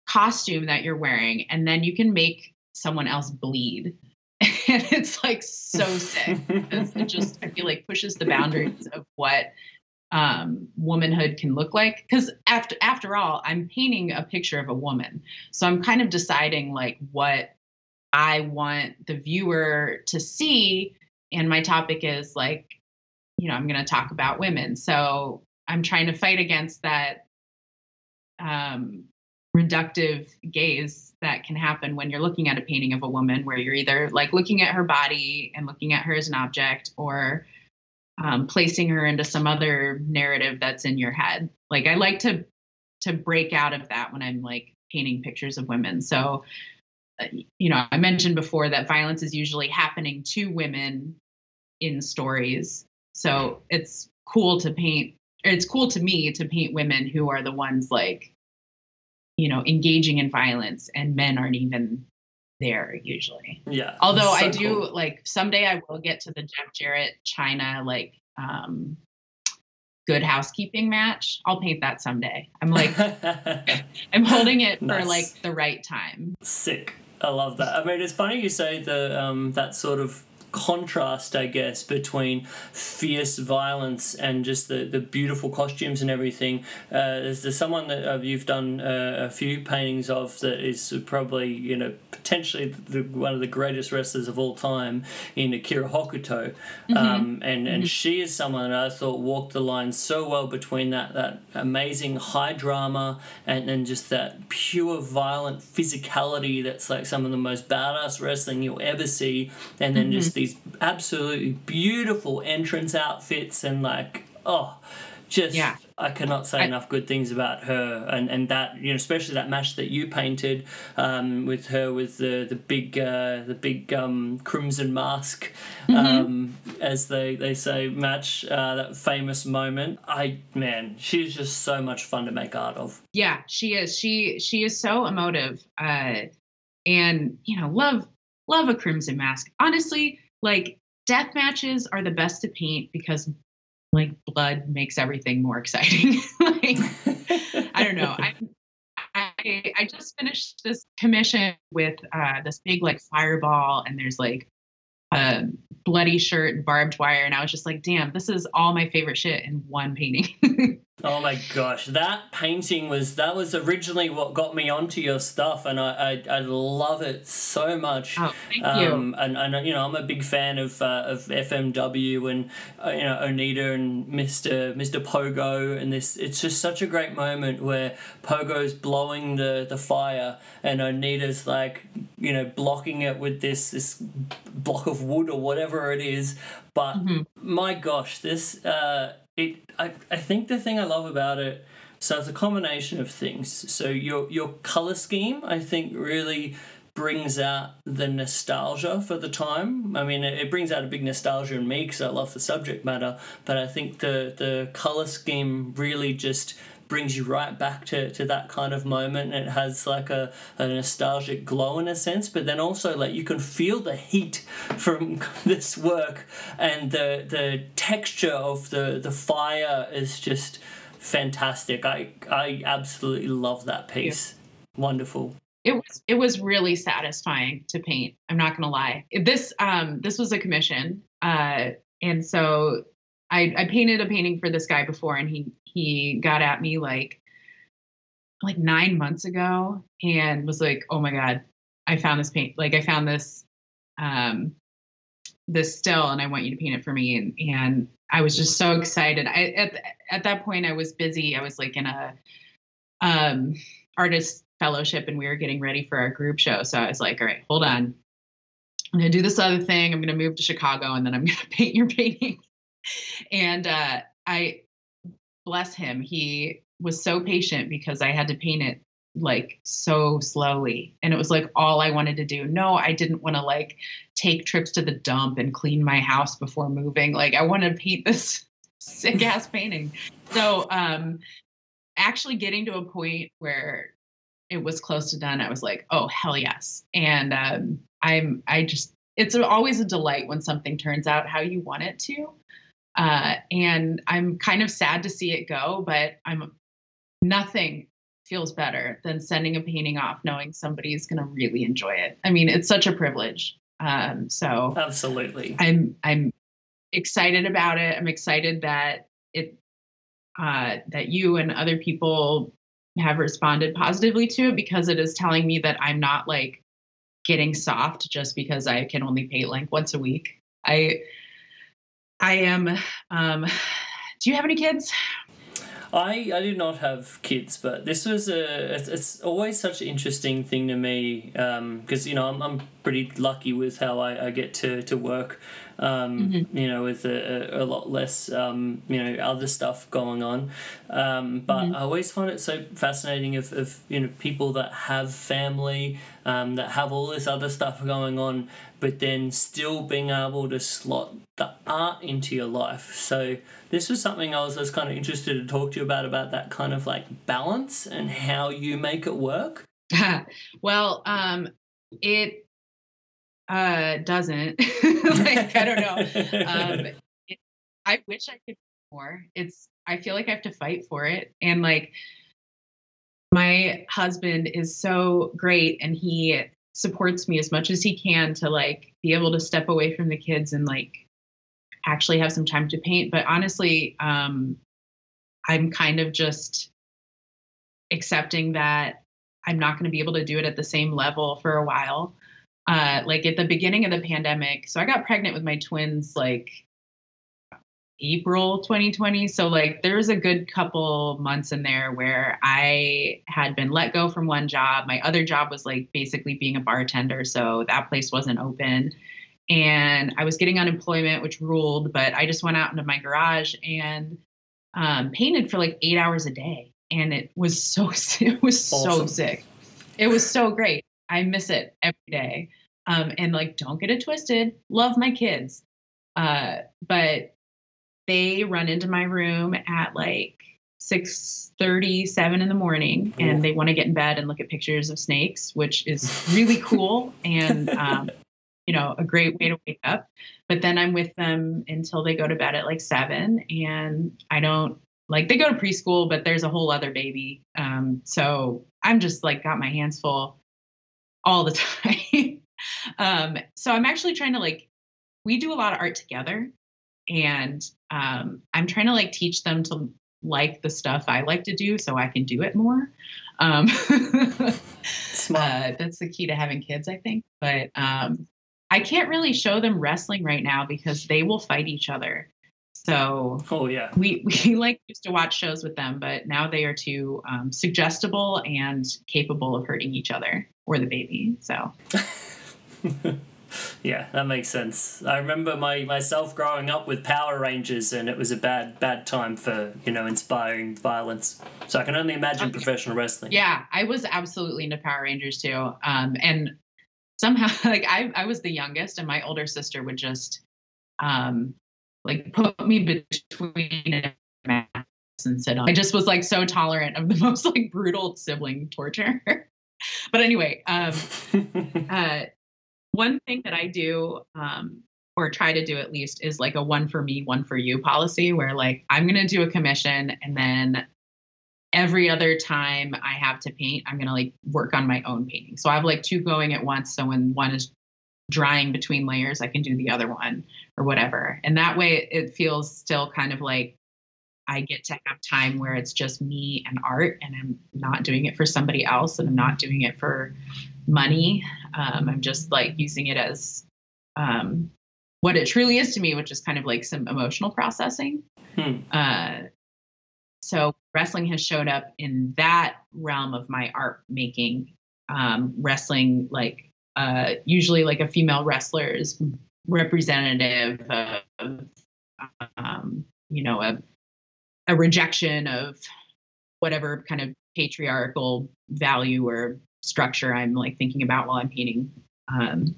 costume that you're wearing, and then you can make someone else bleed. [laughs] and it's like so sick because it just I feel like pushes the boundaries of what um, womanhood can look like. Because after after all, I'm painting a picture of a woman, so I'm kind of deciding like what I want the viewer to see. And my topic is like, you know, I'm going to talk about women, so I'm trying to fight against that um, reductive gaze that can happen when you're looking at a painting of a woman where you're either like looking at her body and looking at her as an object or um, placing her into some other narrative that's in your head. Like i like to to break out of that when i'm like painting pictures of women. So uh, you know i mentioned before that violence is usually happening to women in stories so it's cool to paint it's cool to me to paint women who are the ones like you know, engaging in violence, and men aren't even there usually. Yeah. Although so I do cool. like someday I will get to the Jeff Jarrett Chyna like um good housekeeping match. I'll paint that someday. I'm like [laughs] I'm holding it for like the right time. Sick. I love that. I mean, it's funny you say the um, that sort of contrast, I guess, between fierce violence and just the, the beautiful costumes and everything. Uh, there's, there's someone that uh, you've done uh, a few paintings of that is probably, you know, potentially the, one of the greatest wrestlers of all time in Akira Hokuto. Um, and, and she is someone that I thought walked the line so well between that, that amazing high drama and, and just that pure violent physicality that's like some of the most badass wrestling you'll ever see. And then just these absolutely beautiful entrance outfits and like, oh, just Yeah. I cannot say I- enough good things about her and, and that you know especially that match that you painted um, with her with the the big uh, the big um, crimson mask um, as they, they say match uh, that famous moment I man she's just so much fun to make art of Yeah, she is. She she is so emotive. Uh and you know, love love a crimson mask. Honestly, like death matches are the best to paint because like blood makes everything more exciting. [laughs] like I don't know. I I I just finished this commission with uh this big like fireball and there's like a bloody shirt and barbed wire and I was just like, damn, this is all my favorite shit in one painting. [laughs] Oh my gosh, that painting was that was originally what got me onto your stuff, and I I, I love it so much. oh, thank Um, you. and, and you know I'm a big fan of uh, of FMW and uh, you know Onita and Mr. Mr. Pogo and this it's just such a great moment where Pogo's blowing the, the fire and Onita's like you know blocking it with this this block of wood or whatever it is but Mhm. my gosh this uh it I, I think the thing I love about it so it's a combination of things so your your color scheme I think really brings out the nostalgia for the time. I mean, it, it brings out a big nostalgia in me because I love the subject matter. But I think the the color scheme really just brings you right back to, to that kind of moment. It has like a, a nostalgic glow in a sense, but then also like you can feel the heat from [laughs] this work and the the texture of the the fire is just fantastic. I I absolutely love that piece. Wonderful. it was it was really satisfying to paint i'm not gonna lie this um this was a commission uh and so i i painted a painting for this guy before and he he got at me like like nine months ago and was like oh my god i found this paint like i found this um this still and i want you to paint it for me and and i was just so excited i at, at that point i was busy i was like in a um artist fellowship and we were getting ready for our group show. So I was like, all right, hold on. I'm to do this other thing. I'm to move to Chicago and then I'm to [laughs] paint your painting. And uh, I, bless him, he was so patient because I had to paint it like so slowly. And it was like all I wanted to do. No, I didn't want to like take trips to the dump and clean my house before moving. Like I wanted to paint [laughs] this sick ass painting. So, um, actually getting to a point where it was close to done, I was like, oh hell yes. And um, I'm I just it's always a delight when something turns out how you want it to. Uh, and I'm kind of sad to see it go, but I'm nothing feels better than sending a painting off knowing somebody's going to really enjoy it. I mean, it's such a privilege. Um, so absolutely, I'm I'm excited about it. I'm excited that it uh, that you and other people have responded positively to it because it is telling me that I'm not like getting soft just because I can only paint like once a week. I I am um do you have any kids? I, I do not have kids, but this was a it's, it's always such an interesting thing to me because um, you know I'm, I'm pretty lucky with how I, I get to, to work um, mm-hmm. you know with a, a lot less um, you know other stuff going on um, but mm-hmm. I always find it so fascinating of, of you know people that have family um, that have all this other stuff going on but then still being able to slot the art into your life so this was something I was, just kind of interested to talk to you about about that kind of like balance and how you make it work. [laughs] well, um, it uh, doesn't. [laughs] like I don't know. Um, it, I wish I could more. It's I feel like I have to fight for it, and like my husband is so great, and he supports me as much as he can to like be able to step away from the kids and like actually have some time to paint. But honestly, um, I'm kind of just accepting that I'm not going to be able to do it at the same level for a while. Uh, like at the beginning of the pandemic, so I got pregnant with my twins like April 2020. So like there was a good couple months in there where I had been let go from one job. My other job was like basically being a bartender, so that place wasn't open and I was getting unemployment, which ruled. But I just went out into my garage and um, painted for like eight hours a day, and it was so [laughs] it was awesome. so sick. It was so great. I miss it every day. Um, and like, don't get it twisted. Love my kids, uh, but they run into my room at like six thirty, seven in the morning, and they want to get in bed and look at pictures of snakes, which is really cool. And [laughs] um, you know, a great way to wake up. But then I'm with them until they go to bed at like seven. And I don't like they go to preschool, but there's a whole other baby. Um, so I'm just like got my hands full all the [laughs] time. um, so I'm actually trying to like, we do a lot of art together. And um, I'm trying to like teach them to like the stuff I like to do so I can do it more. Um, [laughs] Smart. Uh, that's the key to having kids, I think. But um, I can't really show them wrestling right now because they will fight each other. So, oh yeah, we [laughs] we like used to watch shows with them, but now they are too um, suggestible and capable of hurting each other or the baby. So. [laughs] yeah, that makes sense. I remember my myself growing up with Power Rangers, and it was a bad bad time for you know inspiring violence. So I can only imagine okay. professional wrestling. Yeah, I was absolutely into Power Rangers too. Um, and somehow [laughs] like I I was the youngest and my older sister would just um like put me between and sit on. I just was like so tolerant of the [laughs] most like brutal sibling torture. [laughs] but anyway, um uh one thing that I do um or try to do at least is like a one for me, one for you policy where like I'm going to do a commission and then every other time I have to paint, I'm gonna like work on my own painting. So I have like two going at once. So when one is drying between layers, I can do the other one or whatever. And that way it feels still kind of like I get to have time where it's just me and art and I'm not doing it for somebody else and I'm not doing it for money. Um, I'm just like using it as um, what it truly is to me, which is kind of like some emotional processing. Hmm. Uh, so wrestling has showed up in that realm of my art making. Um, wrestling, like uh, usually like a female wrestler's representative of, um, you know, a, a rejection of whatever kind of patriarchal value or structure I'm like thinking about while I'm painting. Um,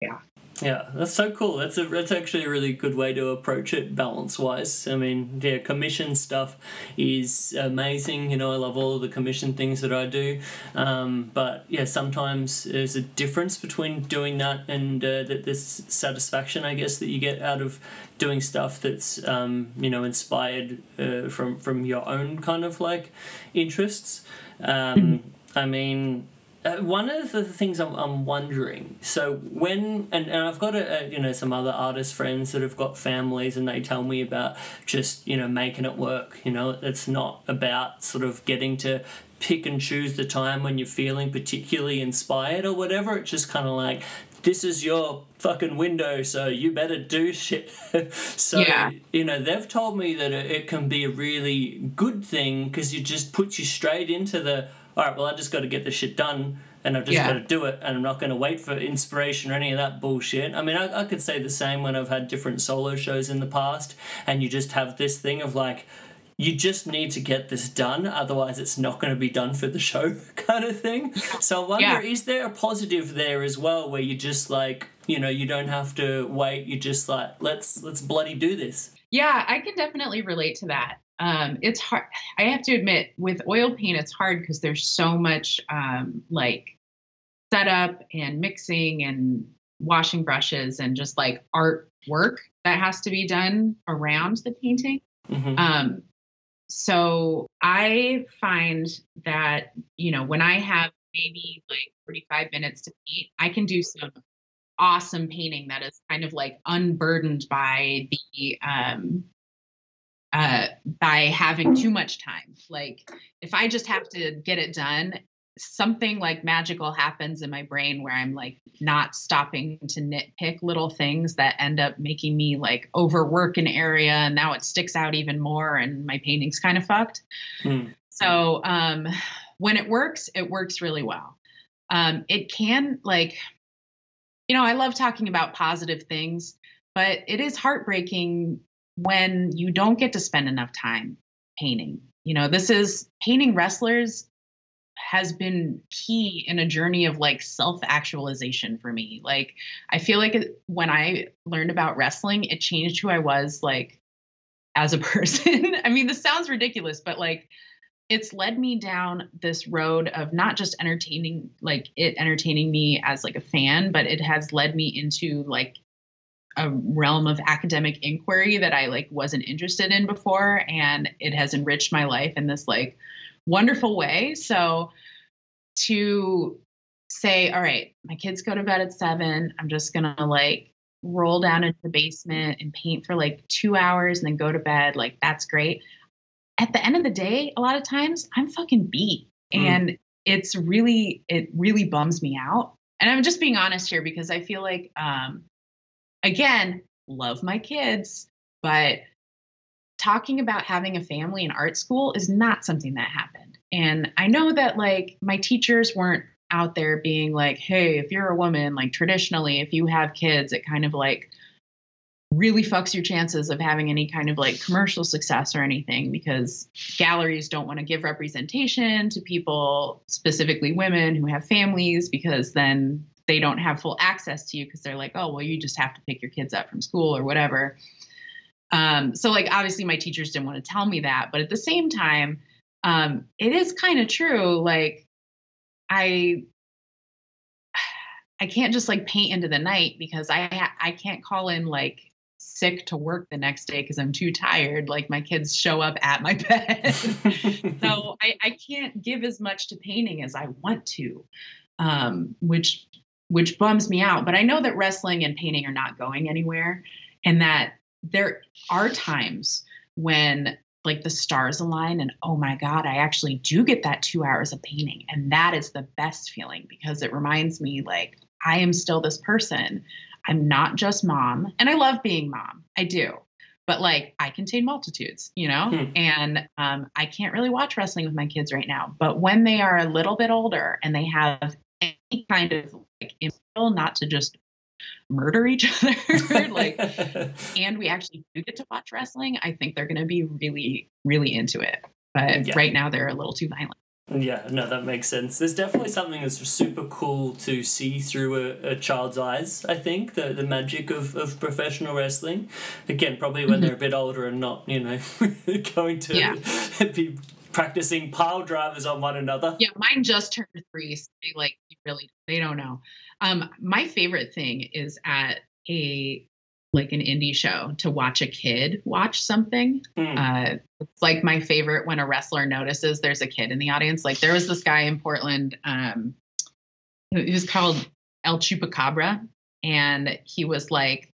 yeah. Yeah, that's so cool. That's a that's actually a really good way to approach it balance wise. I mean, yeah, commission stuff is amazing. You know, I love all of the commission things that I do. Um, but yeah, sometimes there's a difference between doing that and uh, that this satisfaction, I guess, that you get out of doing stuff that's um, you know inspired uh, from from your own kind of like interests. Um, I mean uh, one of the things I'm, I'm wondering so when and, and i've got a, a, you know some other artist friends that have got families and they tell me about just you know making it work you know it's not about sort of getting to pick and choose the time when you're feeling particularly inspired or whatever it's just kind of like this is your fucking window, so you better do shit. [laughs] so, yeah. you know, they've told me that it can be a really good thing because it just puts you straight into the, all right, well, I just got to get this shit done and I've just yeah. got to do it and I'm not going to wait for inspiration or any of that bullshit. I mean, I, I could say the same when I've had different solo shows in the past and you just have this thing of like, you just need to get this done, otherwise it's not going to be done for the show, [laughs] kind of thing. So I wonder, yeah. is there a positive there as well, where you just like, you know, you don't have to wait. You just like, let's let's bloody do this. Yeah, I can definitely relate to that. Um, it's hard. I have to admit, with oil paint, it's hard because there's so much um, like setup and mixing and washing brushes and just like art work that has to be done around the painting. Mm-hmm. Um, so I find that, you know, when I have maybe like 45 minutes to paint, I can do some awesome painting that is kind of like unburdened by the um uh by having too much time. Like if I just have to get it done something like magical happens in my brain where I'm like not stopping to nitpick little things that end up making me like overwork an area and now it sticks out even more and my painting's kind of fucked. Mm. So um, when it works, it works really well. Um, it can like, you know, I love talking about positive things, but it is heartbreaking when you don't get to spend enough time painting. You know, this is painting wrestlers has been key in a journey of like self actualization for me. Like, I feel like when I learned about wrestling, it changed who I was, like, as a [laughs] person. I mean, this sounds ridiculous, but like, it's led me down this road of not just entertaining, like, it entertaining me as like a fan, but it has led me into like a realm of academic inquiry that I like wasn't interested in before. And it has enriched my life in this like, wonderful way. So to say, all right, my kids go to bed at seven, I'm just gonna like roll down into the basement and paint for like two hours and then go to bed. Like that's great. At the end of the day, a lot of times I'm fucking beat. Mm. And it's really, it really bums me out. And I'm just being honest here because I feel like um again, love my kids, but talking about having a family in art school is not something that happened. And I know that like my teachers weren't out there being like, hey, if you're a woman, like traditionally, if you have kids, it kind of like really fucks your chances of having any kind of like commercial success or anything because galleries don't want to give representation to people, specifically women who have families, because then they don't have full access to you because they're like, oh, well, you just have to pick your kids up from school or whatever. Um, so like obviously my teachers didn't want to tell me that, but at the same time, um, it is kind of true. Like I I can't just like paint into the night because I ha- I can't call in like sick to work the next day because I'm too tired. Like my kids show up at my [laughs] bed. so [laughs] I, I can't give as much to painting as I want to. Um, which which bums me out. But I know that wrestling and painting are not going anywhere and that there are times when like the stars align and oh my god i actually do get that two hours of painting. And that is the best feeling because it reminds me like i am still this person. I'm not just mom. And i love being mom. I do. But like i contain multitudes you know? Hmm. and um, i can't really watch wrestling with my kids right now. But when they are a little bit older and they have any kind of like not to just murder each [laughs] other [laughs] like and we actually do get to watch wrestling i think they're going to be really really into it but yeah. right now they're a little too violent yeah, no, that makes sense. There's definitely something that's super cool to see through a, a child's eyes, I think, the, the magic of, of professional wrestling. Again, probably when mm-hmm. they're a bit older and not, you know, [laughs] going to yeah. be practicing pile drivers on one another. Yeah, mine just turned three, so they like really they don't know. Um, my favorite thing is at a like an indie show to watch a kid watch something. Mm. Uh, it's like my favorite when a wrestler notices there's a kid in the audience. Like there was this guy in Portland. Um, he was called El Chupacabra, and he was like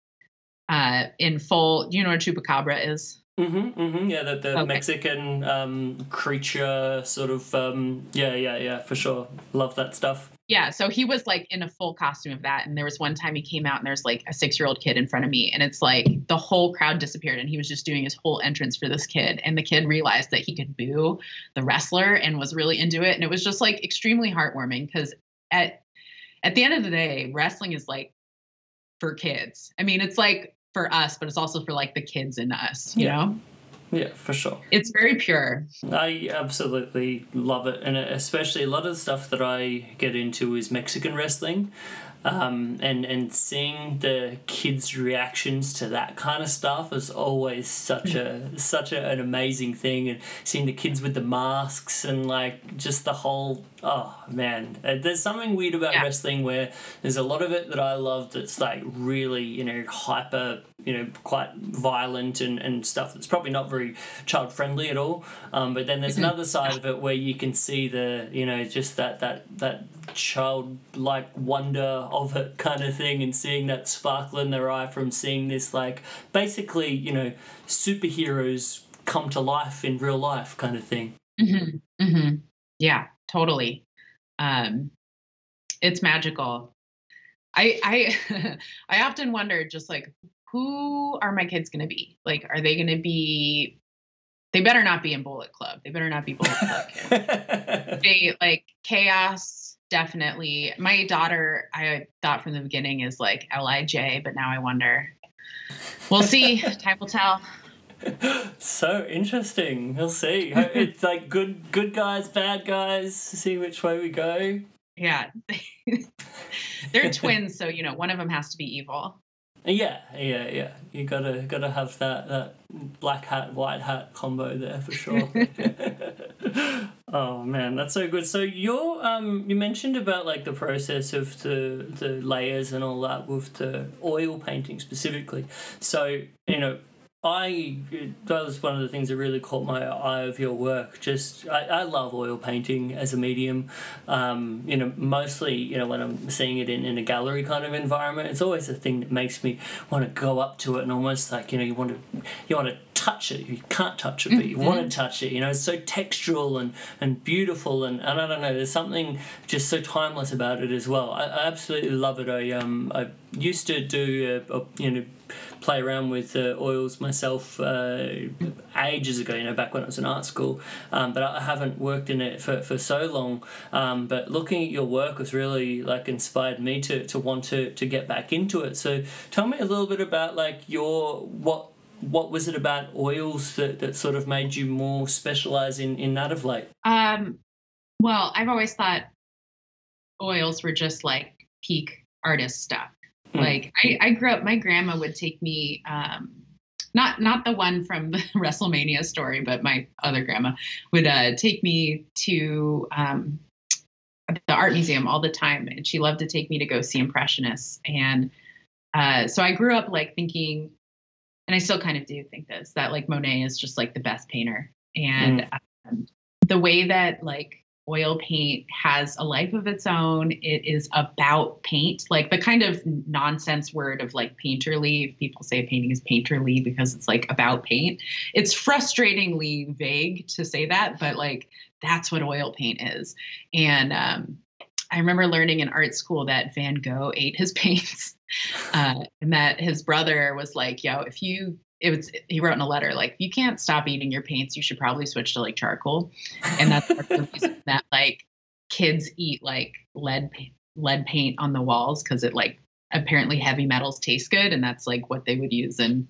uh, in full. Do you know what chupacabra is? Mm-hmm, mm-hmm. Yeah, the, the Okay. Mexican um, creature sort of. Um, yeah, yeah, yeah, for sure. Love that stuff. Yeah, so he was like in a full costume of that. And there was one time he came out and there's like a six year old kid in front of me. And it's like the whole crowd disappeared and he was just doing his whole entrance for this kid. And the kid realized that he could boo the wrestler and was really into it. And it was just like extremely heartwarming because at at the end of the day, wrestling is like for kids. I mean, it's like for us, but it's also for like the kids in us, you Yeah. know? Yeah, for sure. It's very pure. I absolutely love it, and uh, especially a lot of the stuff that I get into is Mexican wrestling, um, and and seeing the kids' reactions to that kind of stuff is always such a such a, an amazing thing, and seeing the kids with the masks and like just the whole oh man, Uh, there's something weird about Yeah. wrestling where there's a lot of it that I love that's like really you know hyper you know quite violent and, and stuff that's probably not very child friendly at all. Um, but then there's another side of it where you can see the you know just that that that childlike wonder of it kind of thing and seeing that sparkle in their eye from seeing this like basically you know superheroes come to life in real life kind of thing. Hmm hmm Yeah, totally. Um, it's magical. I I [laughs] I often wonder, just like, who are my kids going to be? Like, are they going to be? They better not be in Bullet Club. They better not be Bullet Club [laughs] kids. they like chaos. Definitely. My daughter, I thought from the beginning is like LIJ, but now I wonder. We'll see. [laughs] Time will tell. so interesting we'll see [laughs] it's like good good guys bad guys see which way we go Yeah. They're twins, so you know, one of them has to be evil. Yeah, yeah, yeah. You gotta gotta have that that black hat white hat combo there for sure. [laughs] [laughs] oh man, that's so good. So you're um you mentioned about like the process of the the layers and all that with the oil painting specifically. So you know. I that was one of the things that really caught my eye of your work. Just I, I love oil painting as a medium. Um, you know, mostly you know when I'm seeing it in, in a gallery kind of environment, it's always a thing that makes me want to go up to it and almost like you know you want to you want to touch it. You can't touch it, but you want to touch it. You know, it's so textural and and beautiful and, and I don't know. There's something just so timeless about it as well. I, I absolutely love it. I um I used to do a, a, you know play around with uh, oils myself uh, ages ago, you know, back when I was in art school. Um, but I haven't worked in it for, for so long. Um, but looking at your work has really like inspired me to, to want to, to get back into it. So tell me a little bit about like your what what was it about oils that, that sort of made you more specialize in, in that of late? Um, well, I've always thought oils were just like peak artist stuff. Hmm. Like I, I grew up, my grandma would take me, um, not not the one from the [laughs] WrestleMania story, but my other grandma would uh, take me to um, the art museum all the time, and she loved to take me to go see impressionists. And uh, so I grew up like thinking, and I still kind of do think this that like Monet is just like the best painter, and um, the way that like oil paint has a life of its own. It is about paint, like the kind of nonsense word of like painterly. People say a painting is painterly because it's like about paint. It's frustratingly vague to say that, but like that's what oil paint is. And um, I remember learning in art school that Van Gogh ate his [laughs] paints, uh, and that his brother was like, "Yo, if you." It was. He wrote in a letter like, you can't stop eating your paints, you should probably switch to like charcoal." and that's the reason [laughs] that like kids eat like lead lead paint on the walls because it like apparently heavy metals taste good and that's like what they would use in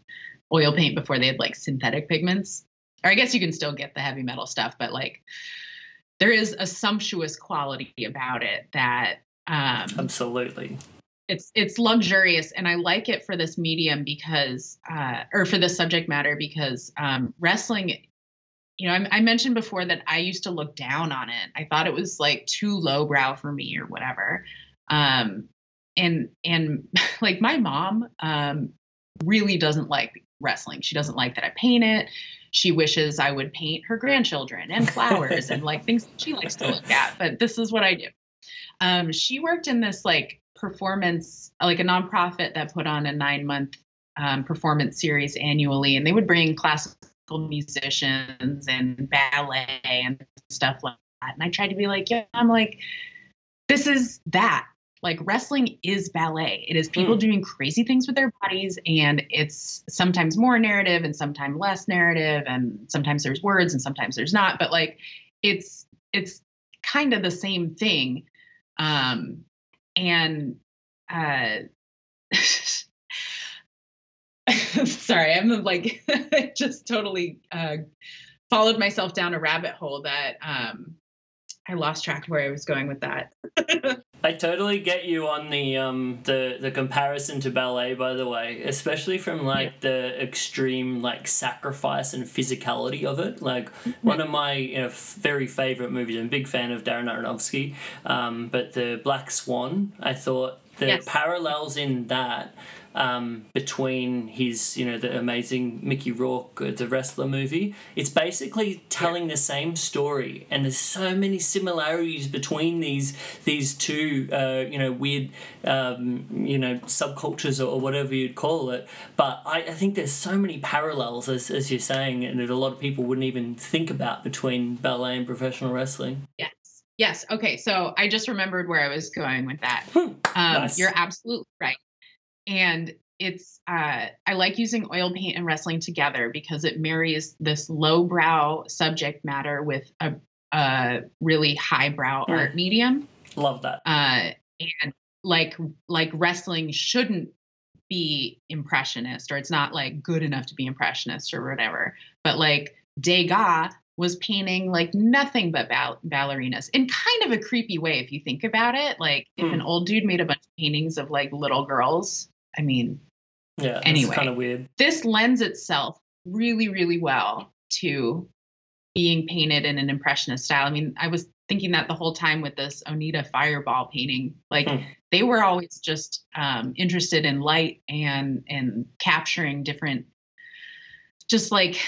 oil paint before they had like synthetic pigments or i guess you can still get the heavy metal stuff but like there is a sumptuous quality about it that um Absolutely. It's it's luxurious and i like it for this medium because uh or for this subject matter because um wrestling you know I, I mentioned before that i used to look down on it. I thought it was like too lowbrow for me or whatever. Um and and [laughs] like my mom um really doesn't like wrestling. She doesn't like that i paint it. She wishes i would paint her grandchildren and flowers and like things that she likes to look at but this is what i do. Um, she worked in this like performance, like a nonprofit that put on a nine month um, performance series annually, and they would bring classical musicians and ballet and stuff like that. And I tried to be like, yeah, I'm like, this is that. Like wrestling is ballet. It is people mm. doing crazy things with their bodies, and it's sometimes more narrative and sometimes less narrative, and sometimes there's words and sometimes there's not. But like, it's it's kind of the same thing. Um, and uh, [laughs] sorry, I'm like [laughs] just totally uh, followed myself down a rabbit hole that um, I lost track of where I was going with that. [laughs] I totally get you on the um the the comparison to ballet by the way, especially from like yeah. the extreme like sacrifice and physicality of it. Like one of my you know very favorite movies. I'm a big fan of Darren Aronofsky, um, but the Black Swan. I thought the yes. parallels in that um, between his, you know, the amazing Mickey Rourke, uh, the wrestler movie. It's basically telling the same story, and there's so many similarities between these these two, uh, you know, weird, um, you know, subcultures or, or, whatever you'd call it. But I, I think there's so many parallels, as, as you're saying, and that a lot of people wouldn't even think about between ballet and professional wrestling. Yes. Yes. Okay. So I just remembered where I was going with that. um, nice. You're absolutely right and it's uh, I like using oil paint and wrestling together because it marries this lowbrow subject matter with a, a really highbrow yeah. art medium. Love that. Uh, and like like wrestling shouldn't be impressionist or it's not like good enough to be impressionist or whatever. But like Degas was painting like nothing but ball- ballerinas in kind of a creepy way if you think about it. Like if mm. an old dude made a bunch of paintings of like little girls I mean, yeah, anyway, kind of weird. This lends itself really, really well to being painted in an impressionist style. I mean, I was thinking that the whole time with this Onita fireball painting. Like mm. they were always just um, interested in light and and capturing different, just like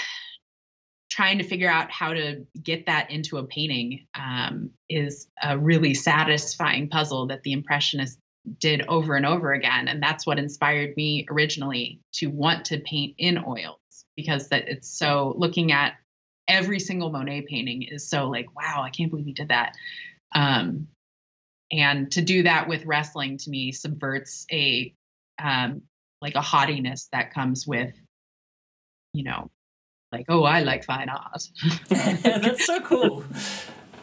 trying to figure out how to get that into a painting um, is a really satisfying puzzle that the impressionists did over and over again. And that's what inspired me originally to want to paint in oils because that it's so looking at every single monet painting is so like wow i can't believe he did that. Um, and to do that with wrestling to me subverts a um, like a haughtiness that comes with you know like oh i like fine art. [laughs] That's so cool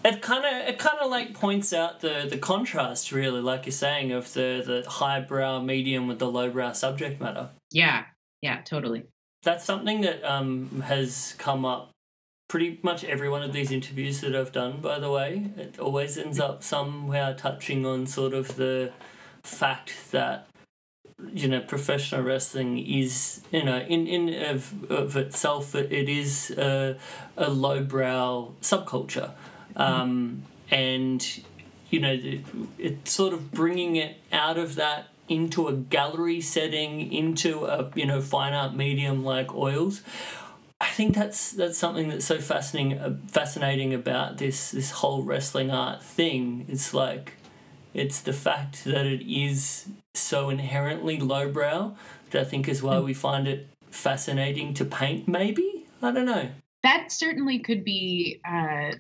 it kind of it kind of like points out the the contrast really like you're saying of the the highbrow medium with the lowbrow subject matter. Yeah. Yeah totally. That's something that um has come up pretty much every one of these interviews that I've done by the way. It always ends up somehow touching on sort of the fact that you know professional wrestling is you know in in of, of itself it, it is a, a lowbrow subculture um, and you know it's sort of bringing it out of that into a gallery setting into a you know fine art medium like oils. I think that's that's something that's so fascinating uh, fascinating about this this whole wrestling art thing. It's like it's the fact that it is so inherently lowbrow that I think is why we find it fascinating to paint maybe? I don't know. That certainly could be uh,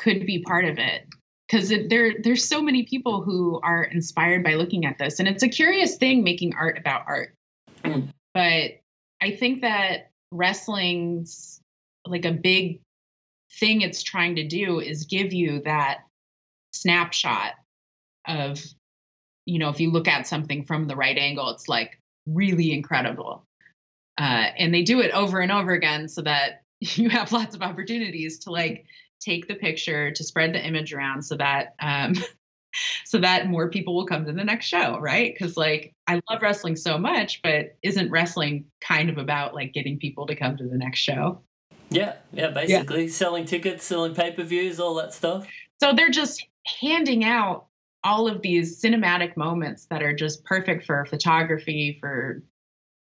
could be part of it. Because there there's so many people who are inspired by looking at this and it's a curious thing making art about art. Mm. but i think that wrestling's like a big thing it's trying to do is give you that snapshot of you know if you look at something from the right angle it's like really incredible. Uh, and they do it over and over again so that [laughs] you have lots of opportunities to like take the picture to spread the image around so that um, [laughs] so that more people will come to the next show right? Because like i love wrestling so much but isn't wrestling kind of about like getting people to come to the next show? Yeah yeah basically yeah. selling tickets selling pay-per-views all that stuff. So they're just handing out all of these cinematic moments that are just perfect for photography for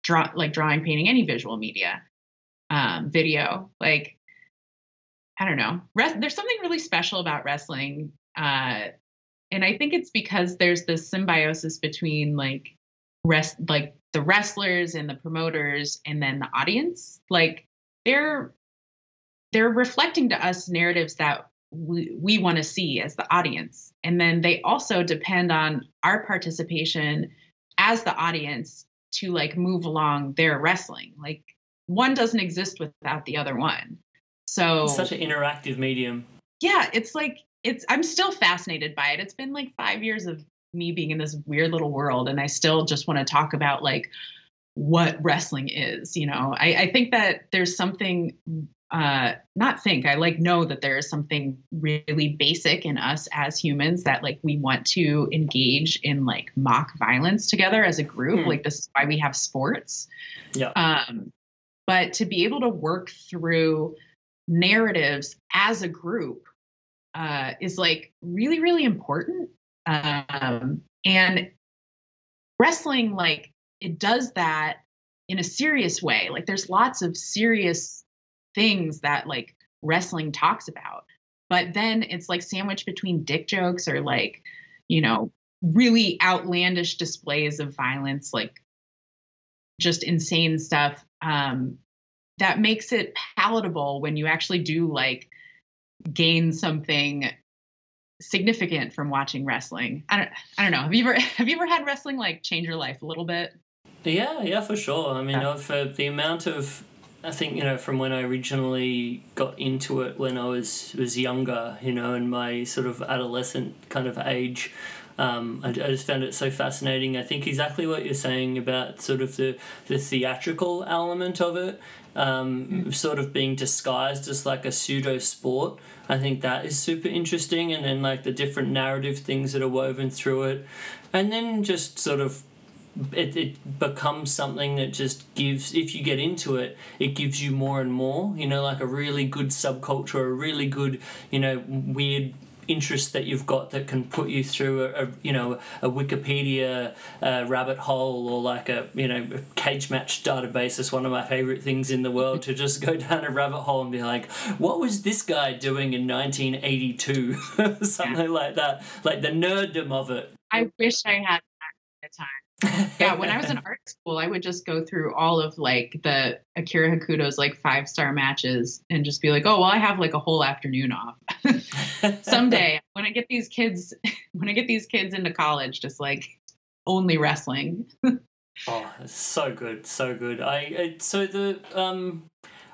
draw like drawing painting any visual media um, video like I don't know. Res- there's something really special about wrestling uh, and I think it's because there's this symbiosis between like rest like the wrestlers and the promoters and then the audience. Like they're they're reflecting to us narratives that we, we want to see as the audience. And then they also depend on our participation as the audience to like move along their wrestling. Like one doesn't exist without the other one. So It's such an interactive medium. yeah, it's like it's I'm still fascinated by it. It's been like 5 years of me being in this weird little world and I still just want to talk about like what wrestling is, you know. I I think that there's something uh not think i like know that there is something really basic in us as humans that like we want to engage in like mock violence together as a group Hmm. like this is why we have sports Yeah. um but to be able to work through narratives as a group uh is like really really important. Um and wrestling like it does that in a serious way. Like there's lots of serious things that like wrestling talks about. But then it's like sandwiched between dick jokes or like you know really outlandish displays of violence like just insane stuff. Um that makes it palatable when you actually do like gain something significant from watching wrestling i don't i don't know have you ever [laughs] have you ever had wrestling like change your life a little bit Yeah, yeah, for sure. I mean, Yeah. I've, uh, the amount of, I think you know, from when I originally got into it when I was was younger, you know, in my sort of adolescent kind of age. Um, I, I just found it so fascinating. I think exactly what you're saying about sort of the, the theatrical element of it, um, sort of being disguised as like a pseudo sport. I think that is super interesting. And then like the different narrative things that are woven through it. And then just sort of it, it becomes something that just gives if you get into it it gives you more and more you know like a really good subculture a really good you know weird interest that you've got that can put you through a, a you know a wikipedia uh, rabbit hole or like a you know Cagematch database is one of my favorite things in the world to just go [laughs] down a rabbit hole and be like what was this guy doing in 1982 [laughs] something like that. Like the nerddom of it. I wish i had that at the time yeah when i was in [laughs] art school i would just go through all of like the Akira Hokuto's like five star matches and just be like oh well i have like a whole afternoon off [laughs] someday when i get these kids [laughs] when i get these kids into college just like only wrestling Oh, so good, so good. I it, so the um,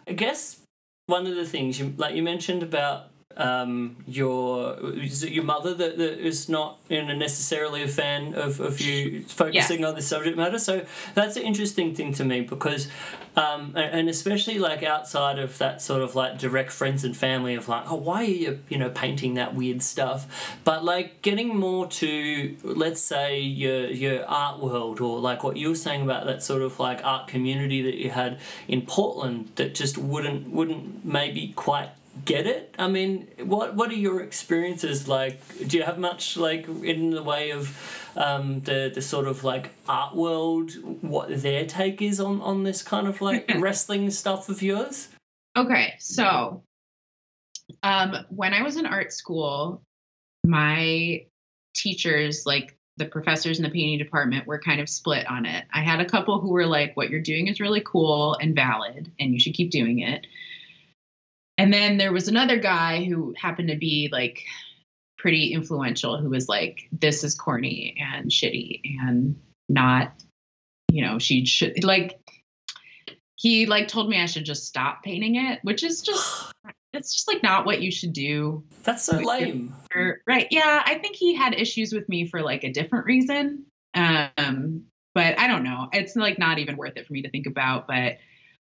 I guess one of the things you like you mentioned about um your is it your mother that, that is not you know, necessarily a fan of, of you focusing on this subject matter? So that's an interesting thing to me because um and, and especially like outside of that sort of like direct friends and family of like oh why are you you know painting that weird stuff? But like getting more to let's say your your art world or like what you were saying about that sort of like art community that you had in Portland that just wouldn't wouldn't maybe quite get it i mean what what are your experiences like do you have much like in the way of um the the sort of like art world what their take is on on this kind of like [laughs] wrestling stuff of yours Okay, so um, when I was in art school, my teachers, like the professors in the painting department, were kind of split on it. I had a couple who were like, "What you're doing is really cool and valid, and you should keep doing it." And then there was another guy who happened to be like pretty influential, who was like, "This is corny and shitty and not, you know, she should like." he like told me I should just stop painting it, which is just [gasps] it's just like not what you should do. that's so lame right. Yeah, I think he had issues with me for like a different reason. Um, but I don't know. It's like not even worth it for me to think about. But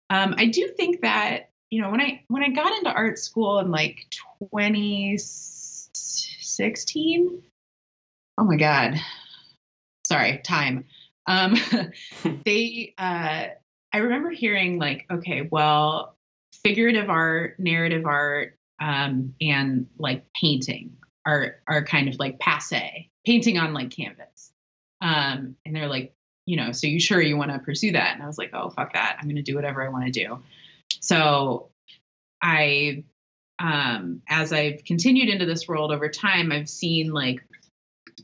um, I do think that, you know, when I when I got into art school in like 2016, oh my God. Sorry, time. Um, [laughs] they uh I remember hearing like, okay, well, figurative art, narrative art, um, and like painting are are kind of like passe. Painting on like canvas. Um, and they're like, you know, so you sure you want to pursue that? And I was like, oh fuck that. I'm gonna do whatever I want to do. So I um as I've continued into this world over time, I've seen like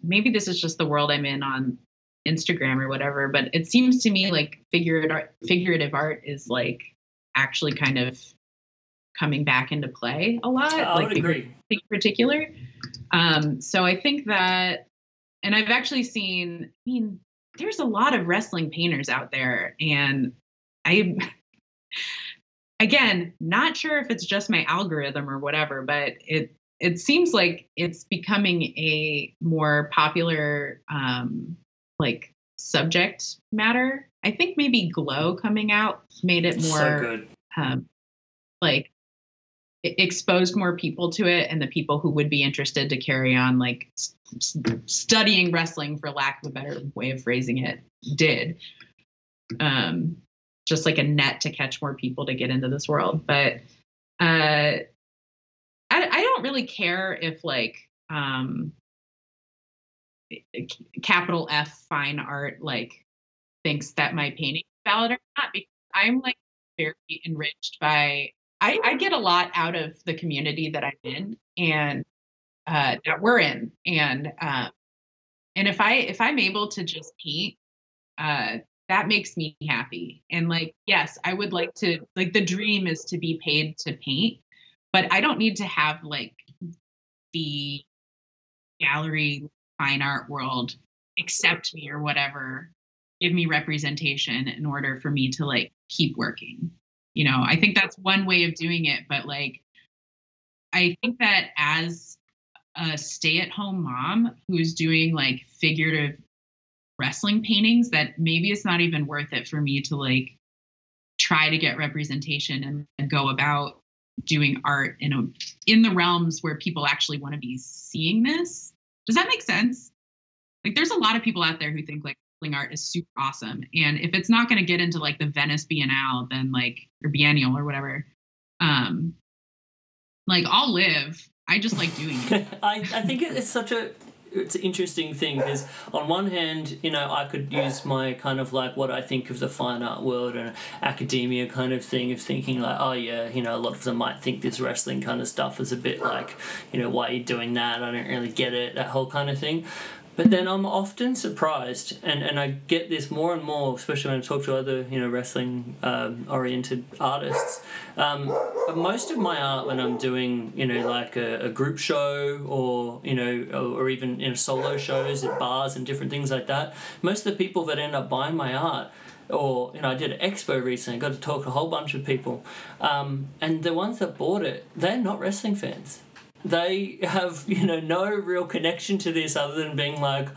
maybe this is just the world I'm in on Instagram or whatever, but it seems to me like figurative art, figurative art is like actually kind of coming back into play a lot. I like would agree. in particular. Um, so I think that, and I've actually seen. I mean, there's a lot of wrestling painters out there, and I. Again, not sure if it's just my algorithm or whatever, but it it seems like it's becoming a more popular um, like subject matter. I think maybe Glow coming out made it more so good. um, like it exposed more people to it, and the people who would be interested to carry on like s- s- studying wrestling, for lack of a better way of phrasing it, did. Um, just like a net to catch more people to get into this world, but uh, I, I don't really care if like um, capital F fine art like thinks that my painting is valid or not because I'm like very enriched by I, I get a lot out of the community that I'm in and uh, that we're in. And uh, and if I if I'm able to just paint uh, that makes me happy. And like yes I would like to like the dream is to be paid to paint but I don't need to have like the gallery fine art world accept me or whatever give me representation in order for me to like keep working. You know i think that's one way of doing it but like i think that as a stay-at-home mom who's doing like figurative wrestling paintings that maybe it's not even worth it for me to like try to get representation and, and go about doing art in a in the realms where people actually want to be seeing this. Does that make sense? Like there's a lot of people out there who think like wrestling art is super awesome and if it's not going to get into like the venice biennale then like or biennial or whatever um like i'll live. I just like doing it. [laughs] I, I think it's such a it's an interesting thing because on one hand you know i could use my kind of like what i think of the fine art world and academia kind of thing of thinking like oh yeah you know a lot of them might think this wrestling kind of stuff is a bit like you know why are you doing that? I don't really get it that whole kind of thing but then I'm often surprised, and, and I get this more and more, especially when I talk to other you know wrestling um, oriented artists. Um, most of my art, when I'm doing you know like a, a group show or you know or, or even you know solo shows at bars and different things like that, most of the people that end up buying my art or you know, I did an expo recently. Got to talk to a whole bunch of people, um, and the ones that bought it, they're not wrestling fans. They have you know no real connection to this other than being like,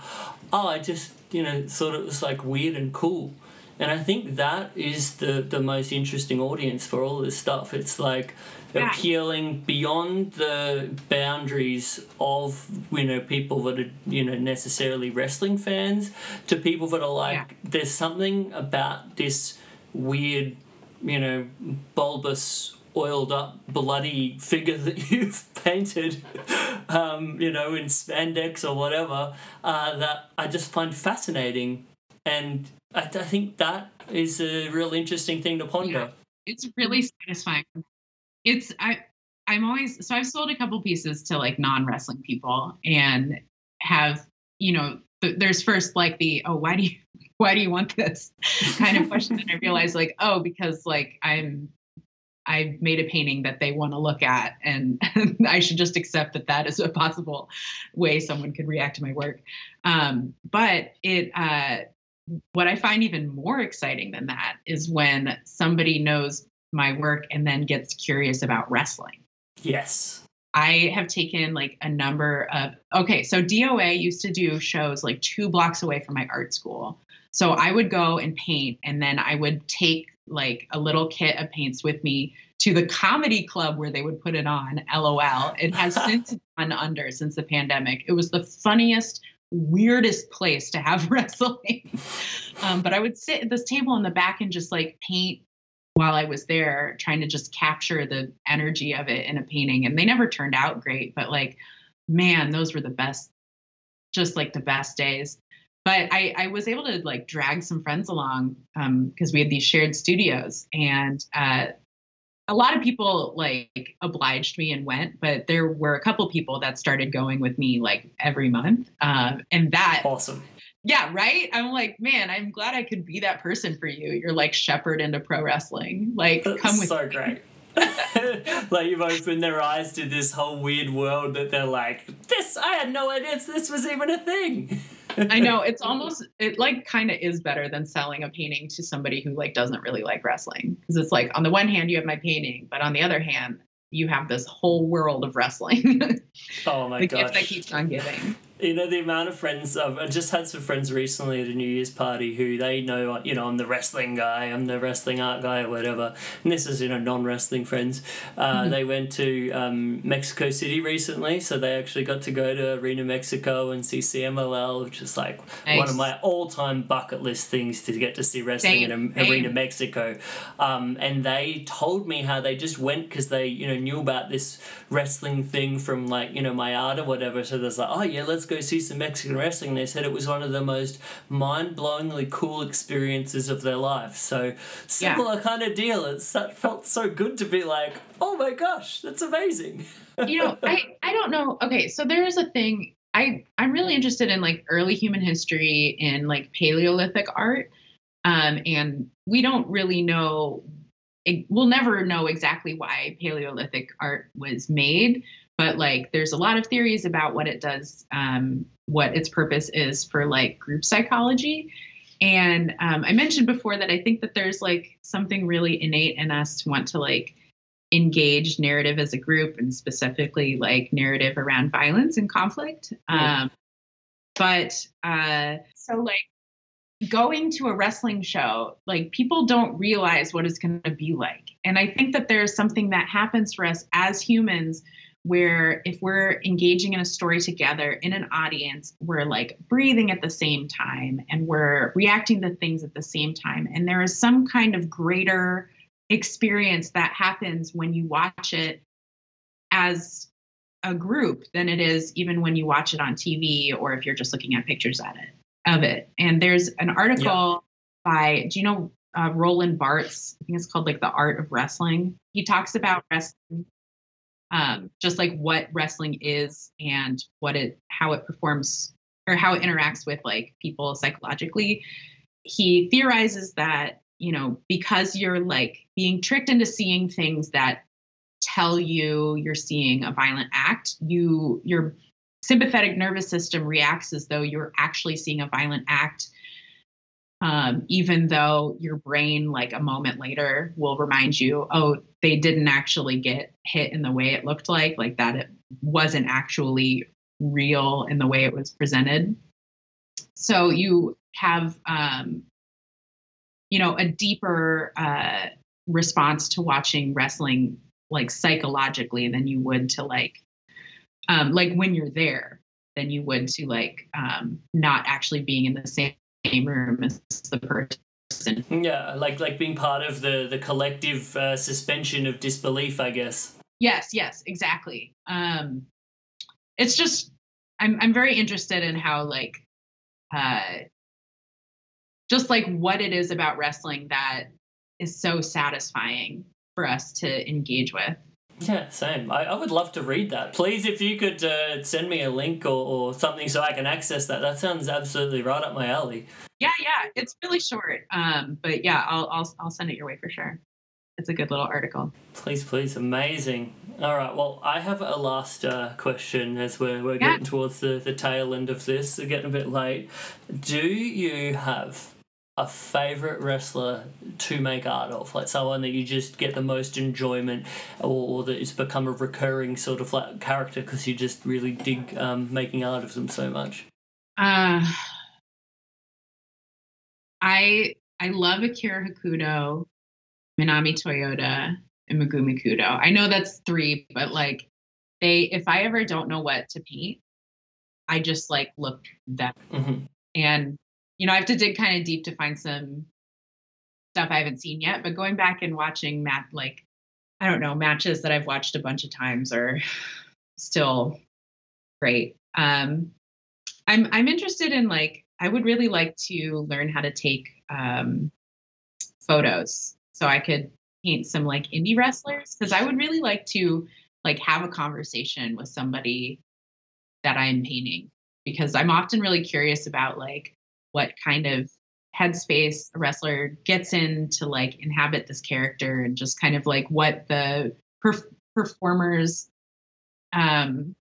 oh, I just you know sort of it's like weird and cool, and I think that is the the most interesting audience for all this stuff. It's like appealing beyond the boundaries of you know people that are you know necessarily wrestling fans to people that are like Yeah. there's something about this weird you know bulbous oiled up bloody figure that [laughs] you've painted um, you know in spandex or whatever uh, that i just find fascinating. And I, I think that is a real interesting thing to ponder. It's really satisfying. It's i i'm always so i've sold a couple pieces to like non-wrestling people and have you know th- there's first like the oh why do you [laughs] why do you want this? kind of question and i realized like oh because like i'm i've made a painting that they want to look at and [laughs] i should just accept that that is a possible way someone could react to my work um, but it uh, what I find even more exciting than that is when somebody knows my work and then gets curious about wrestling. yes I have taken like a number of okay, so DOA used to do shows like two blocks away from my art school. So I would go and paint and then I would take like a little kit of paints with me to the comedy club where they would put it on. LOL. It has [laughs] since gone under since the pandemic. It was the funniest, weirdest place to have [laughs] wrestling. um, but I would sit at this table in the back and just like paint while I was there, trying to just capture the energy of it in a painting. And they never turned out great, but like, man, those were the best, just like the best days. But I, I was able to like drag some friends along because we had these shared studios, and uh, a lot of people like obliged me and went, but there were a couple people that started going with me like every month. Um, and that awesome. Yeah, right. I'm like, man, I'm glad I could be that person for you. You're like shepherd into pro wrestling. Like, That's come with so me. great. [laughs] like you've opened their eyes to this whole weird world that they're like, this I had no idea this was even a thing. I know it's [laughs] almost it like kind of is better than selling a painting to somebody who like doesn't really like wrestling because it's like on the one hand you have my painting, but on the other hand you have this whole world of wrestling. [laughs] oh my the gosh. gift that keeps on giving. You know the amount of friends I've, I just had some friends recently at a New Year's party who they know you know I'm the wrestling guy I'm the wrestling art guy or whatever. And this is you know non wrestling friends. Uh, Mm-hmm. they went to um, Mexico City recently so they actually got to go to Arena Mexico and see CMLL which is like one of my all time bucket list things to get to see wrestling Same, in same. Arena Mexico. Um, and they told me how they just went because they you know knew about this wrestling thing from like you know my art or whatever. So there's like oh yeah let's go see some Mexican wrestling they said it was one of the most mind-blowingly cool experiences of their life so similar kind of deal it's that felt so good to be like oh my gosh that's amazing [laughs] you know, I I don't know. Okay, so there is a thing. I I'm really interested in like early human history in like Paleolithic art, um, and we don't really know. It, we'll never know exactly why Paleolithic art was made, but like there's a lot of theories about what it does, um, what its purpose is for like group psychology. And um, I mentioned before that I think that there's like something really innate in us to want to like engage narrative as a group and specifically like narrative around violence and conflict. Yeah. Um, but uh, so like going to a wrestling show, like people don't realize what it's going to be like. And I think that there's something that happens for us as humans where if we're engaging in a story together in an audience, we're like breathing at the same time and we're reacting to things at the same time. And there is some kind of greater experience that happens when you watch it as a group than it is even when you watch it on TV or if you're just looking at pictures at it of it. And there's an article by do you know uh, Roland Barthes? I think it's called like the art of wrestling. He talks about wrestling, um, just like what wrestling is and what it how it performs or how it interacts with like people psychologically. He theorizes that you know because you're like being tricked into seeing things that tell you you're seeing a violent act you your sympathetic nervous system reacts as though you're actually seeing a violent act um, even though your brain like a moment later will remind you oh they didn't actually get hit in the way it looked like like that it wasn't actually real in the way it was presented. So you have um, you know a deeper uh, response to watching wrestling like psychologically than you would to like um, like when you're there than you would to like um, not actually being in the same room as the person. yeah like like being part of the the collective uh, suspension of disbelief I guess Yes, yes, exactly. Um, it's just I'm I'm very interested in how like uh, just like what it is about wrestling that is so satisfying for us to engage with. [laughs] Yeah, same. I, I would love to read that. Please, if you could uh, send me a link or, or something so I can access that. That sounds absolutely right up my alley. Yeah, yeah, it's really short. Um, but yeah, I'll I'll I'll send it your way for sure. It's a good little article. Please, please, amazing. All right, well, I have a last uh, question as we're, we're Yeah. getting towards the, the tail end of this. We're getting a bit late. Do you have a favorite wrestler to make art of? Like someone that you just get the most enjoyment or, or that it's become a recurring sort of like character because you just really dig um, making art of them so much? Uh, I I love Akira Hokuto, Minami Toyota, and Megumi Kudo. I know that's three, but like they, if I ever don't know what to paint, I just like look them, hmm and you know I have to dig kind of deep to find some stuff I haven't seen yet. But going back and watching mat like I don't know matches that I've watched a bunch of times are [sighs] still great. Um, I'm I'm interested in like I would really like to learn how to take um, photos so I could paint some like indie wrestlers because I would really like to like have a conversation with somebody that I'm painting because I'm often really curious about like what kind of headspace a wrestler gets in to like inhabit this character and just kind of like what the perf- performers um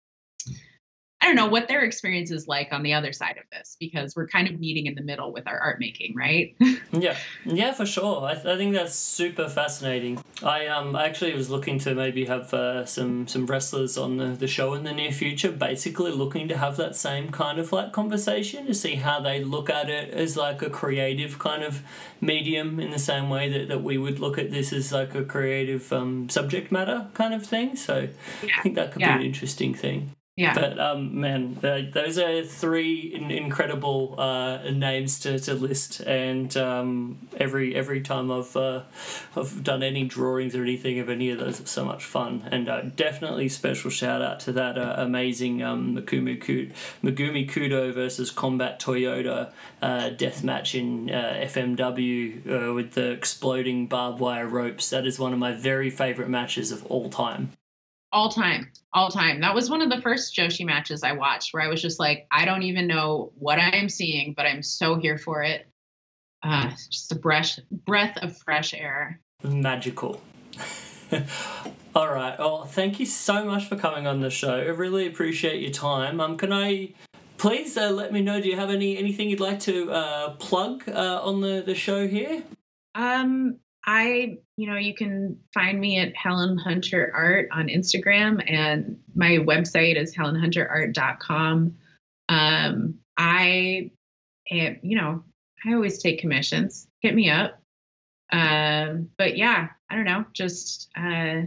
I don't know what their experience is like on the other side of this because we're kind of meeting in the middle with our art making, right? [laughs] yeah, yeah, for sure. I, th- I think that's super fascinating. I um actually was looking to maybe have uh, some some wrestlers on the, the show in the near future, basically looking to have that same kind of like conversation to see how they look at it as like a creative kind of medium in the same way that, that we would look at this as like a creative um, subject matter kind of thing. So yeah. I think that could yeah. be an interesting thing. Yeah. But um, man, those are three in- incredible uh, names to, to list, and um, every every time I've uh, I've done any drawings or anything of any of those, it's so much fun. And uh, definitely special shout out to that uh, amazing um, Megumi Kudo versus Combat Toyota uh, death match in uh, FMW uh, with the exploding barbed wire ropes. That is one of my very favorite matches of all time all time all time. That was one of the first joshi matches i watched where i was just like i don't even know what i am seeing but i'm so here for it. Uh just a breath breath of fresh air. Magical. [laughs] All right. Well thank you so much for coming on the show. I really appreciate your time. Um can i please uh, let me know do you have any anything you'd like to uh plug uh on the the show here? Um I, you know, you can find me at Helen Hunter Art on Instagram, and my website is helenhunterart.com. Um, I, am, you know, I always take commissions. Hit me up. Um, but yeah, I don't know, just uh,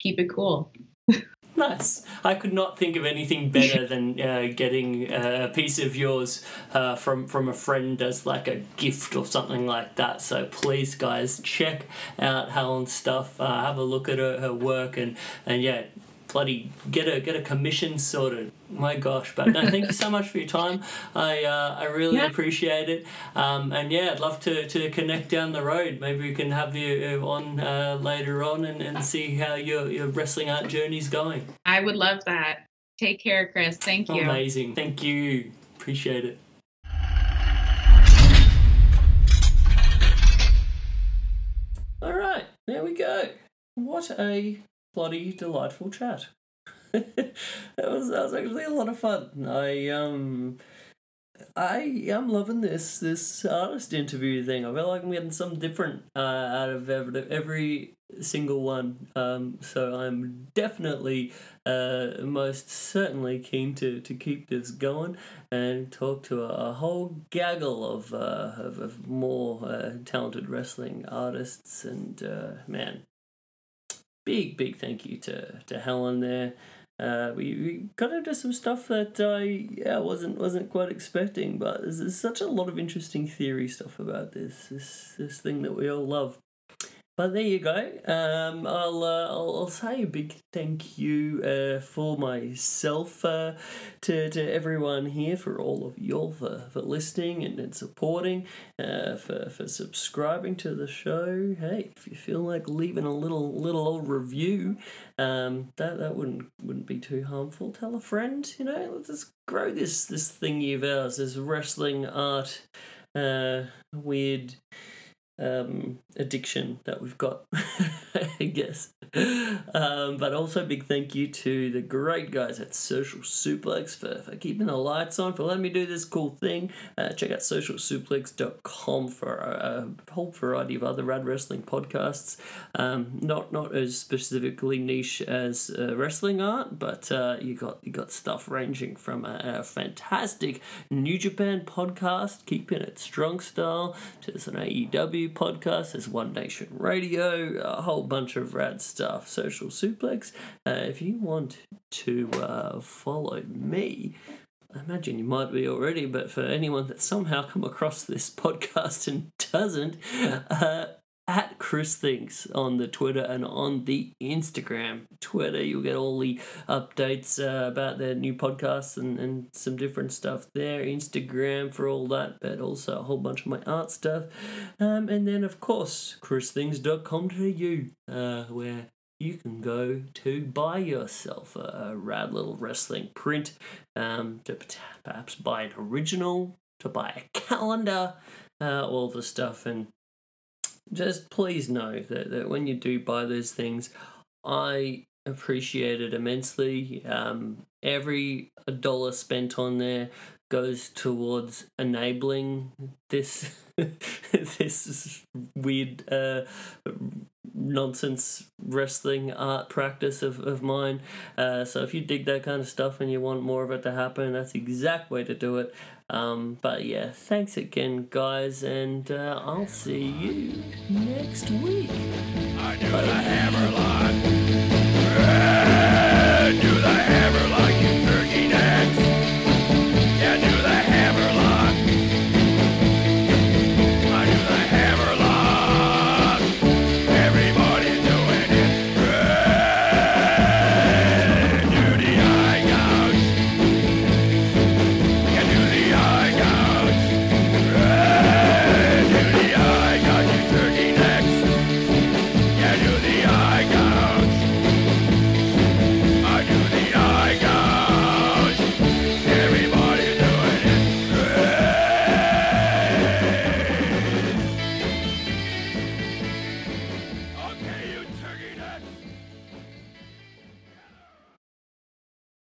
keep it cool. [laughs] Nice. I could not think of anything better [laughs] than uh, getting uh, a piece of yours uh, from from a friend as like a gift or something like that. So please, guys, check out Helen's stuff. Uh, have a look at her, her work, and and yeah, bloody get a get a commission sorted. My gosh, but no, thank you so much for your time. I uh, I really yeah. appreciate it. Um, and yeah, I'd love to, to connect down the road. Maybe we can have you uh, on uh, later on and, and see how your your wrestling art journey's going. I would love that. Take care, Chris. Thank you. Amazing. Thank you. Appreciate it. All right, there we go. What a bloody delightful chat. [laughs] that was that was actually a lot of fun. I um I am loving this this artist interview thing. I feel like I'm getting something different uh, out of every, every single one. Um, so I'm definitely, uh, most certainly keen to, to keep this going and talk to a, a whole gaggle of, uh, of, of more uh, talented wrestling artists. And uh, man, big big thank you to to Helen there. Uh, we, we got into some stuff that I yeah wasn't wasn't quite expecting, but there's, there's such a lot of interesting theory stuff about this this this thing that we all love. But there you go. Um, I'll, uh, I'll I'll say a big thank you uh, for myself uh, to to everyone here for all of y'all for, for listening and, and supporting, uh, for for subscribing to the show. Hey, if you feel like leaving a little little old review, um, that that wouldn't wouldn't be too harmful. Tell a friend. You know, let's just grow this this thingy of ours, this wrestling art, uh, weird um, addiction that we've got, [laughs] I guess. Um, but also, big thank you to the great guys at Social Suplex for, for keeping the lights on, for letting me do this cool thing. Uh, check out socialsuplex.com for a, a whole variety of other rad wrestling podcasts. Um, not not as specifically niche as uh, wrestling art, but uh, you got you got stuff ranging from a, a fantastic New Japan podcast, keeping it strong style, to an AEW podcast, there's One Nation Radio, a whole bunch of rad stuff. Social Suplex. Uh, if you want to uh, follow me, I imagine you might be already, but for anyone that somehow come across this [laughs] podcast and doesn't, uh, at Chris Things on the Twitter and on the Instagram. Twitter, you'll get all the updates uh, about their new podcasts and, and some different stuff there. Instagram for all that, but also a whole bunch of my art stuff. Um, and then, of course, christhings.com.au, uh, where you can go to buy yourself a, a rad little wrestling print, um, to perhaps buy an original, to buy a calendar, uh, all the stuff. And just please know that, that when you do buy those things, I appreciate it immensely. Um, every dollar spent on there goes towards enabling this [laughs] this weird uh, nonsense wrestling art practice of, of mine. Uh, so if you dig that kind of stuff and you want more of it to happen, that's the exact way to do it. Um, but yeah, thanks again, guys, and uh, I'll see you next week. I do the hammer lock. Do the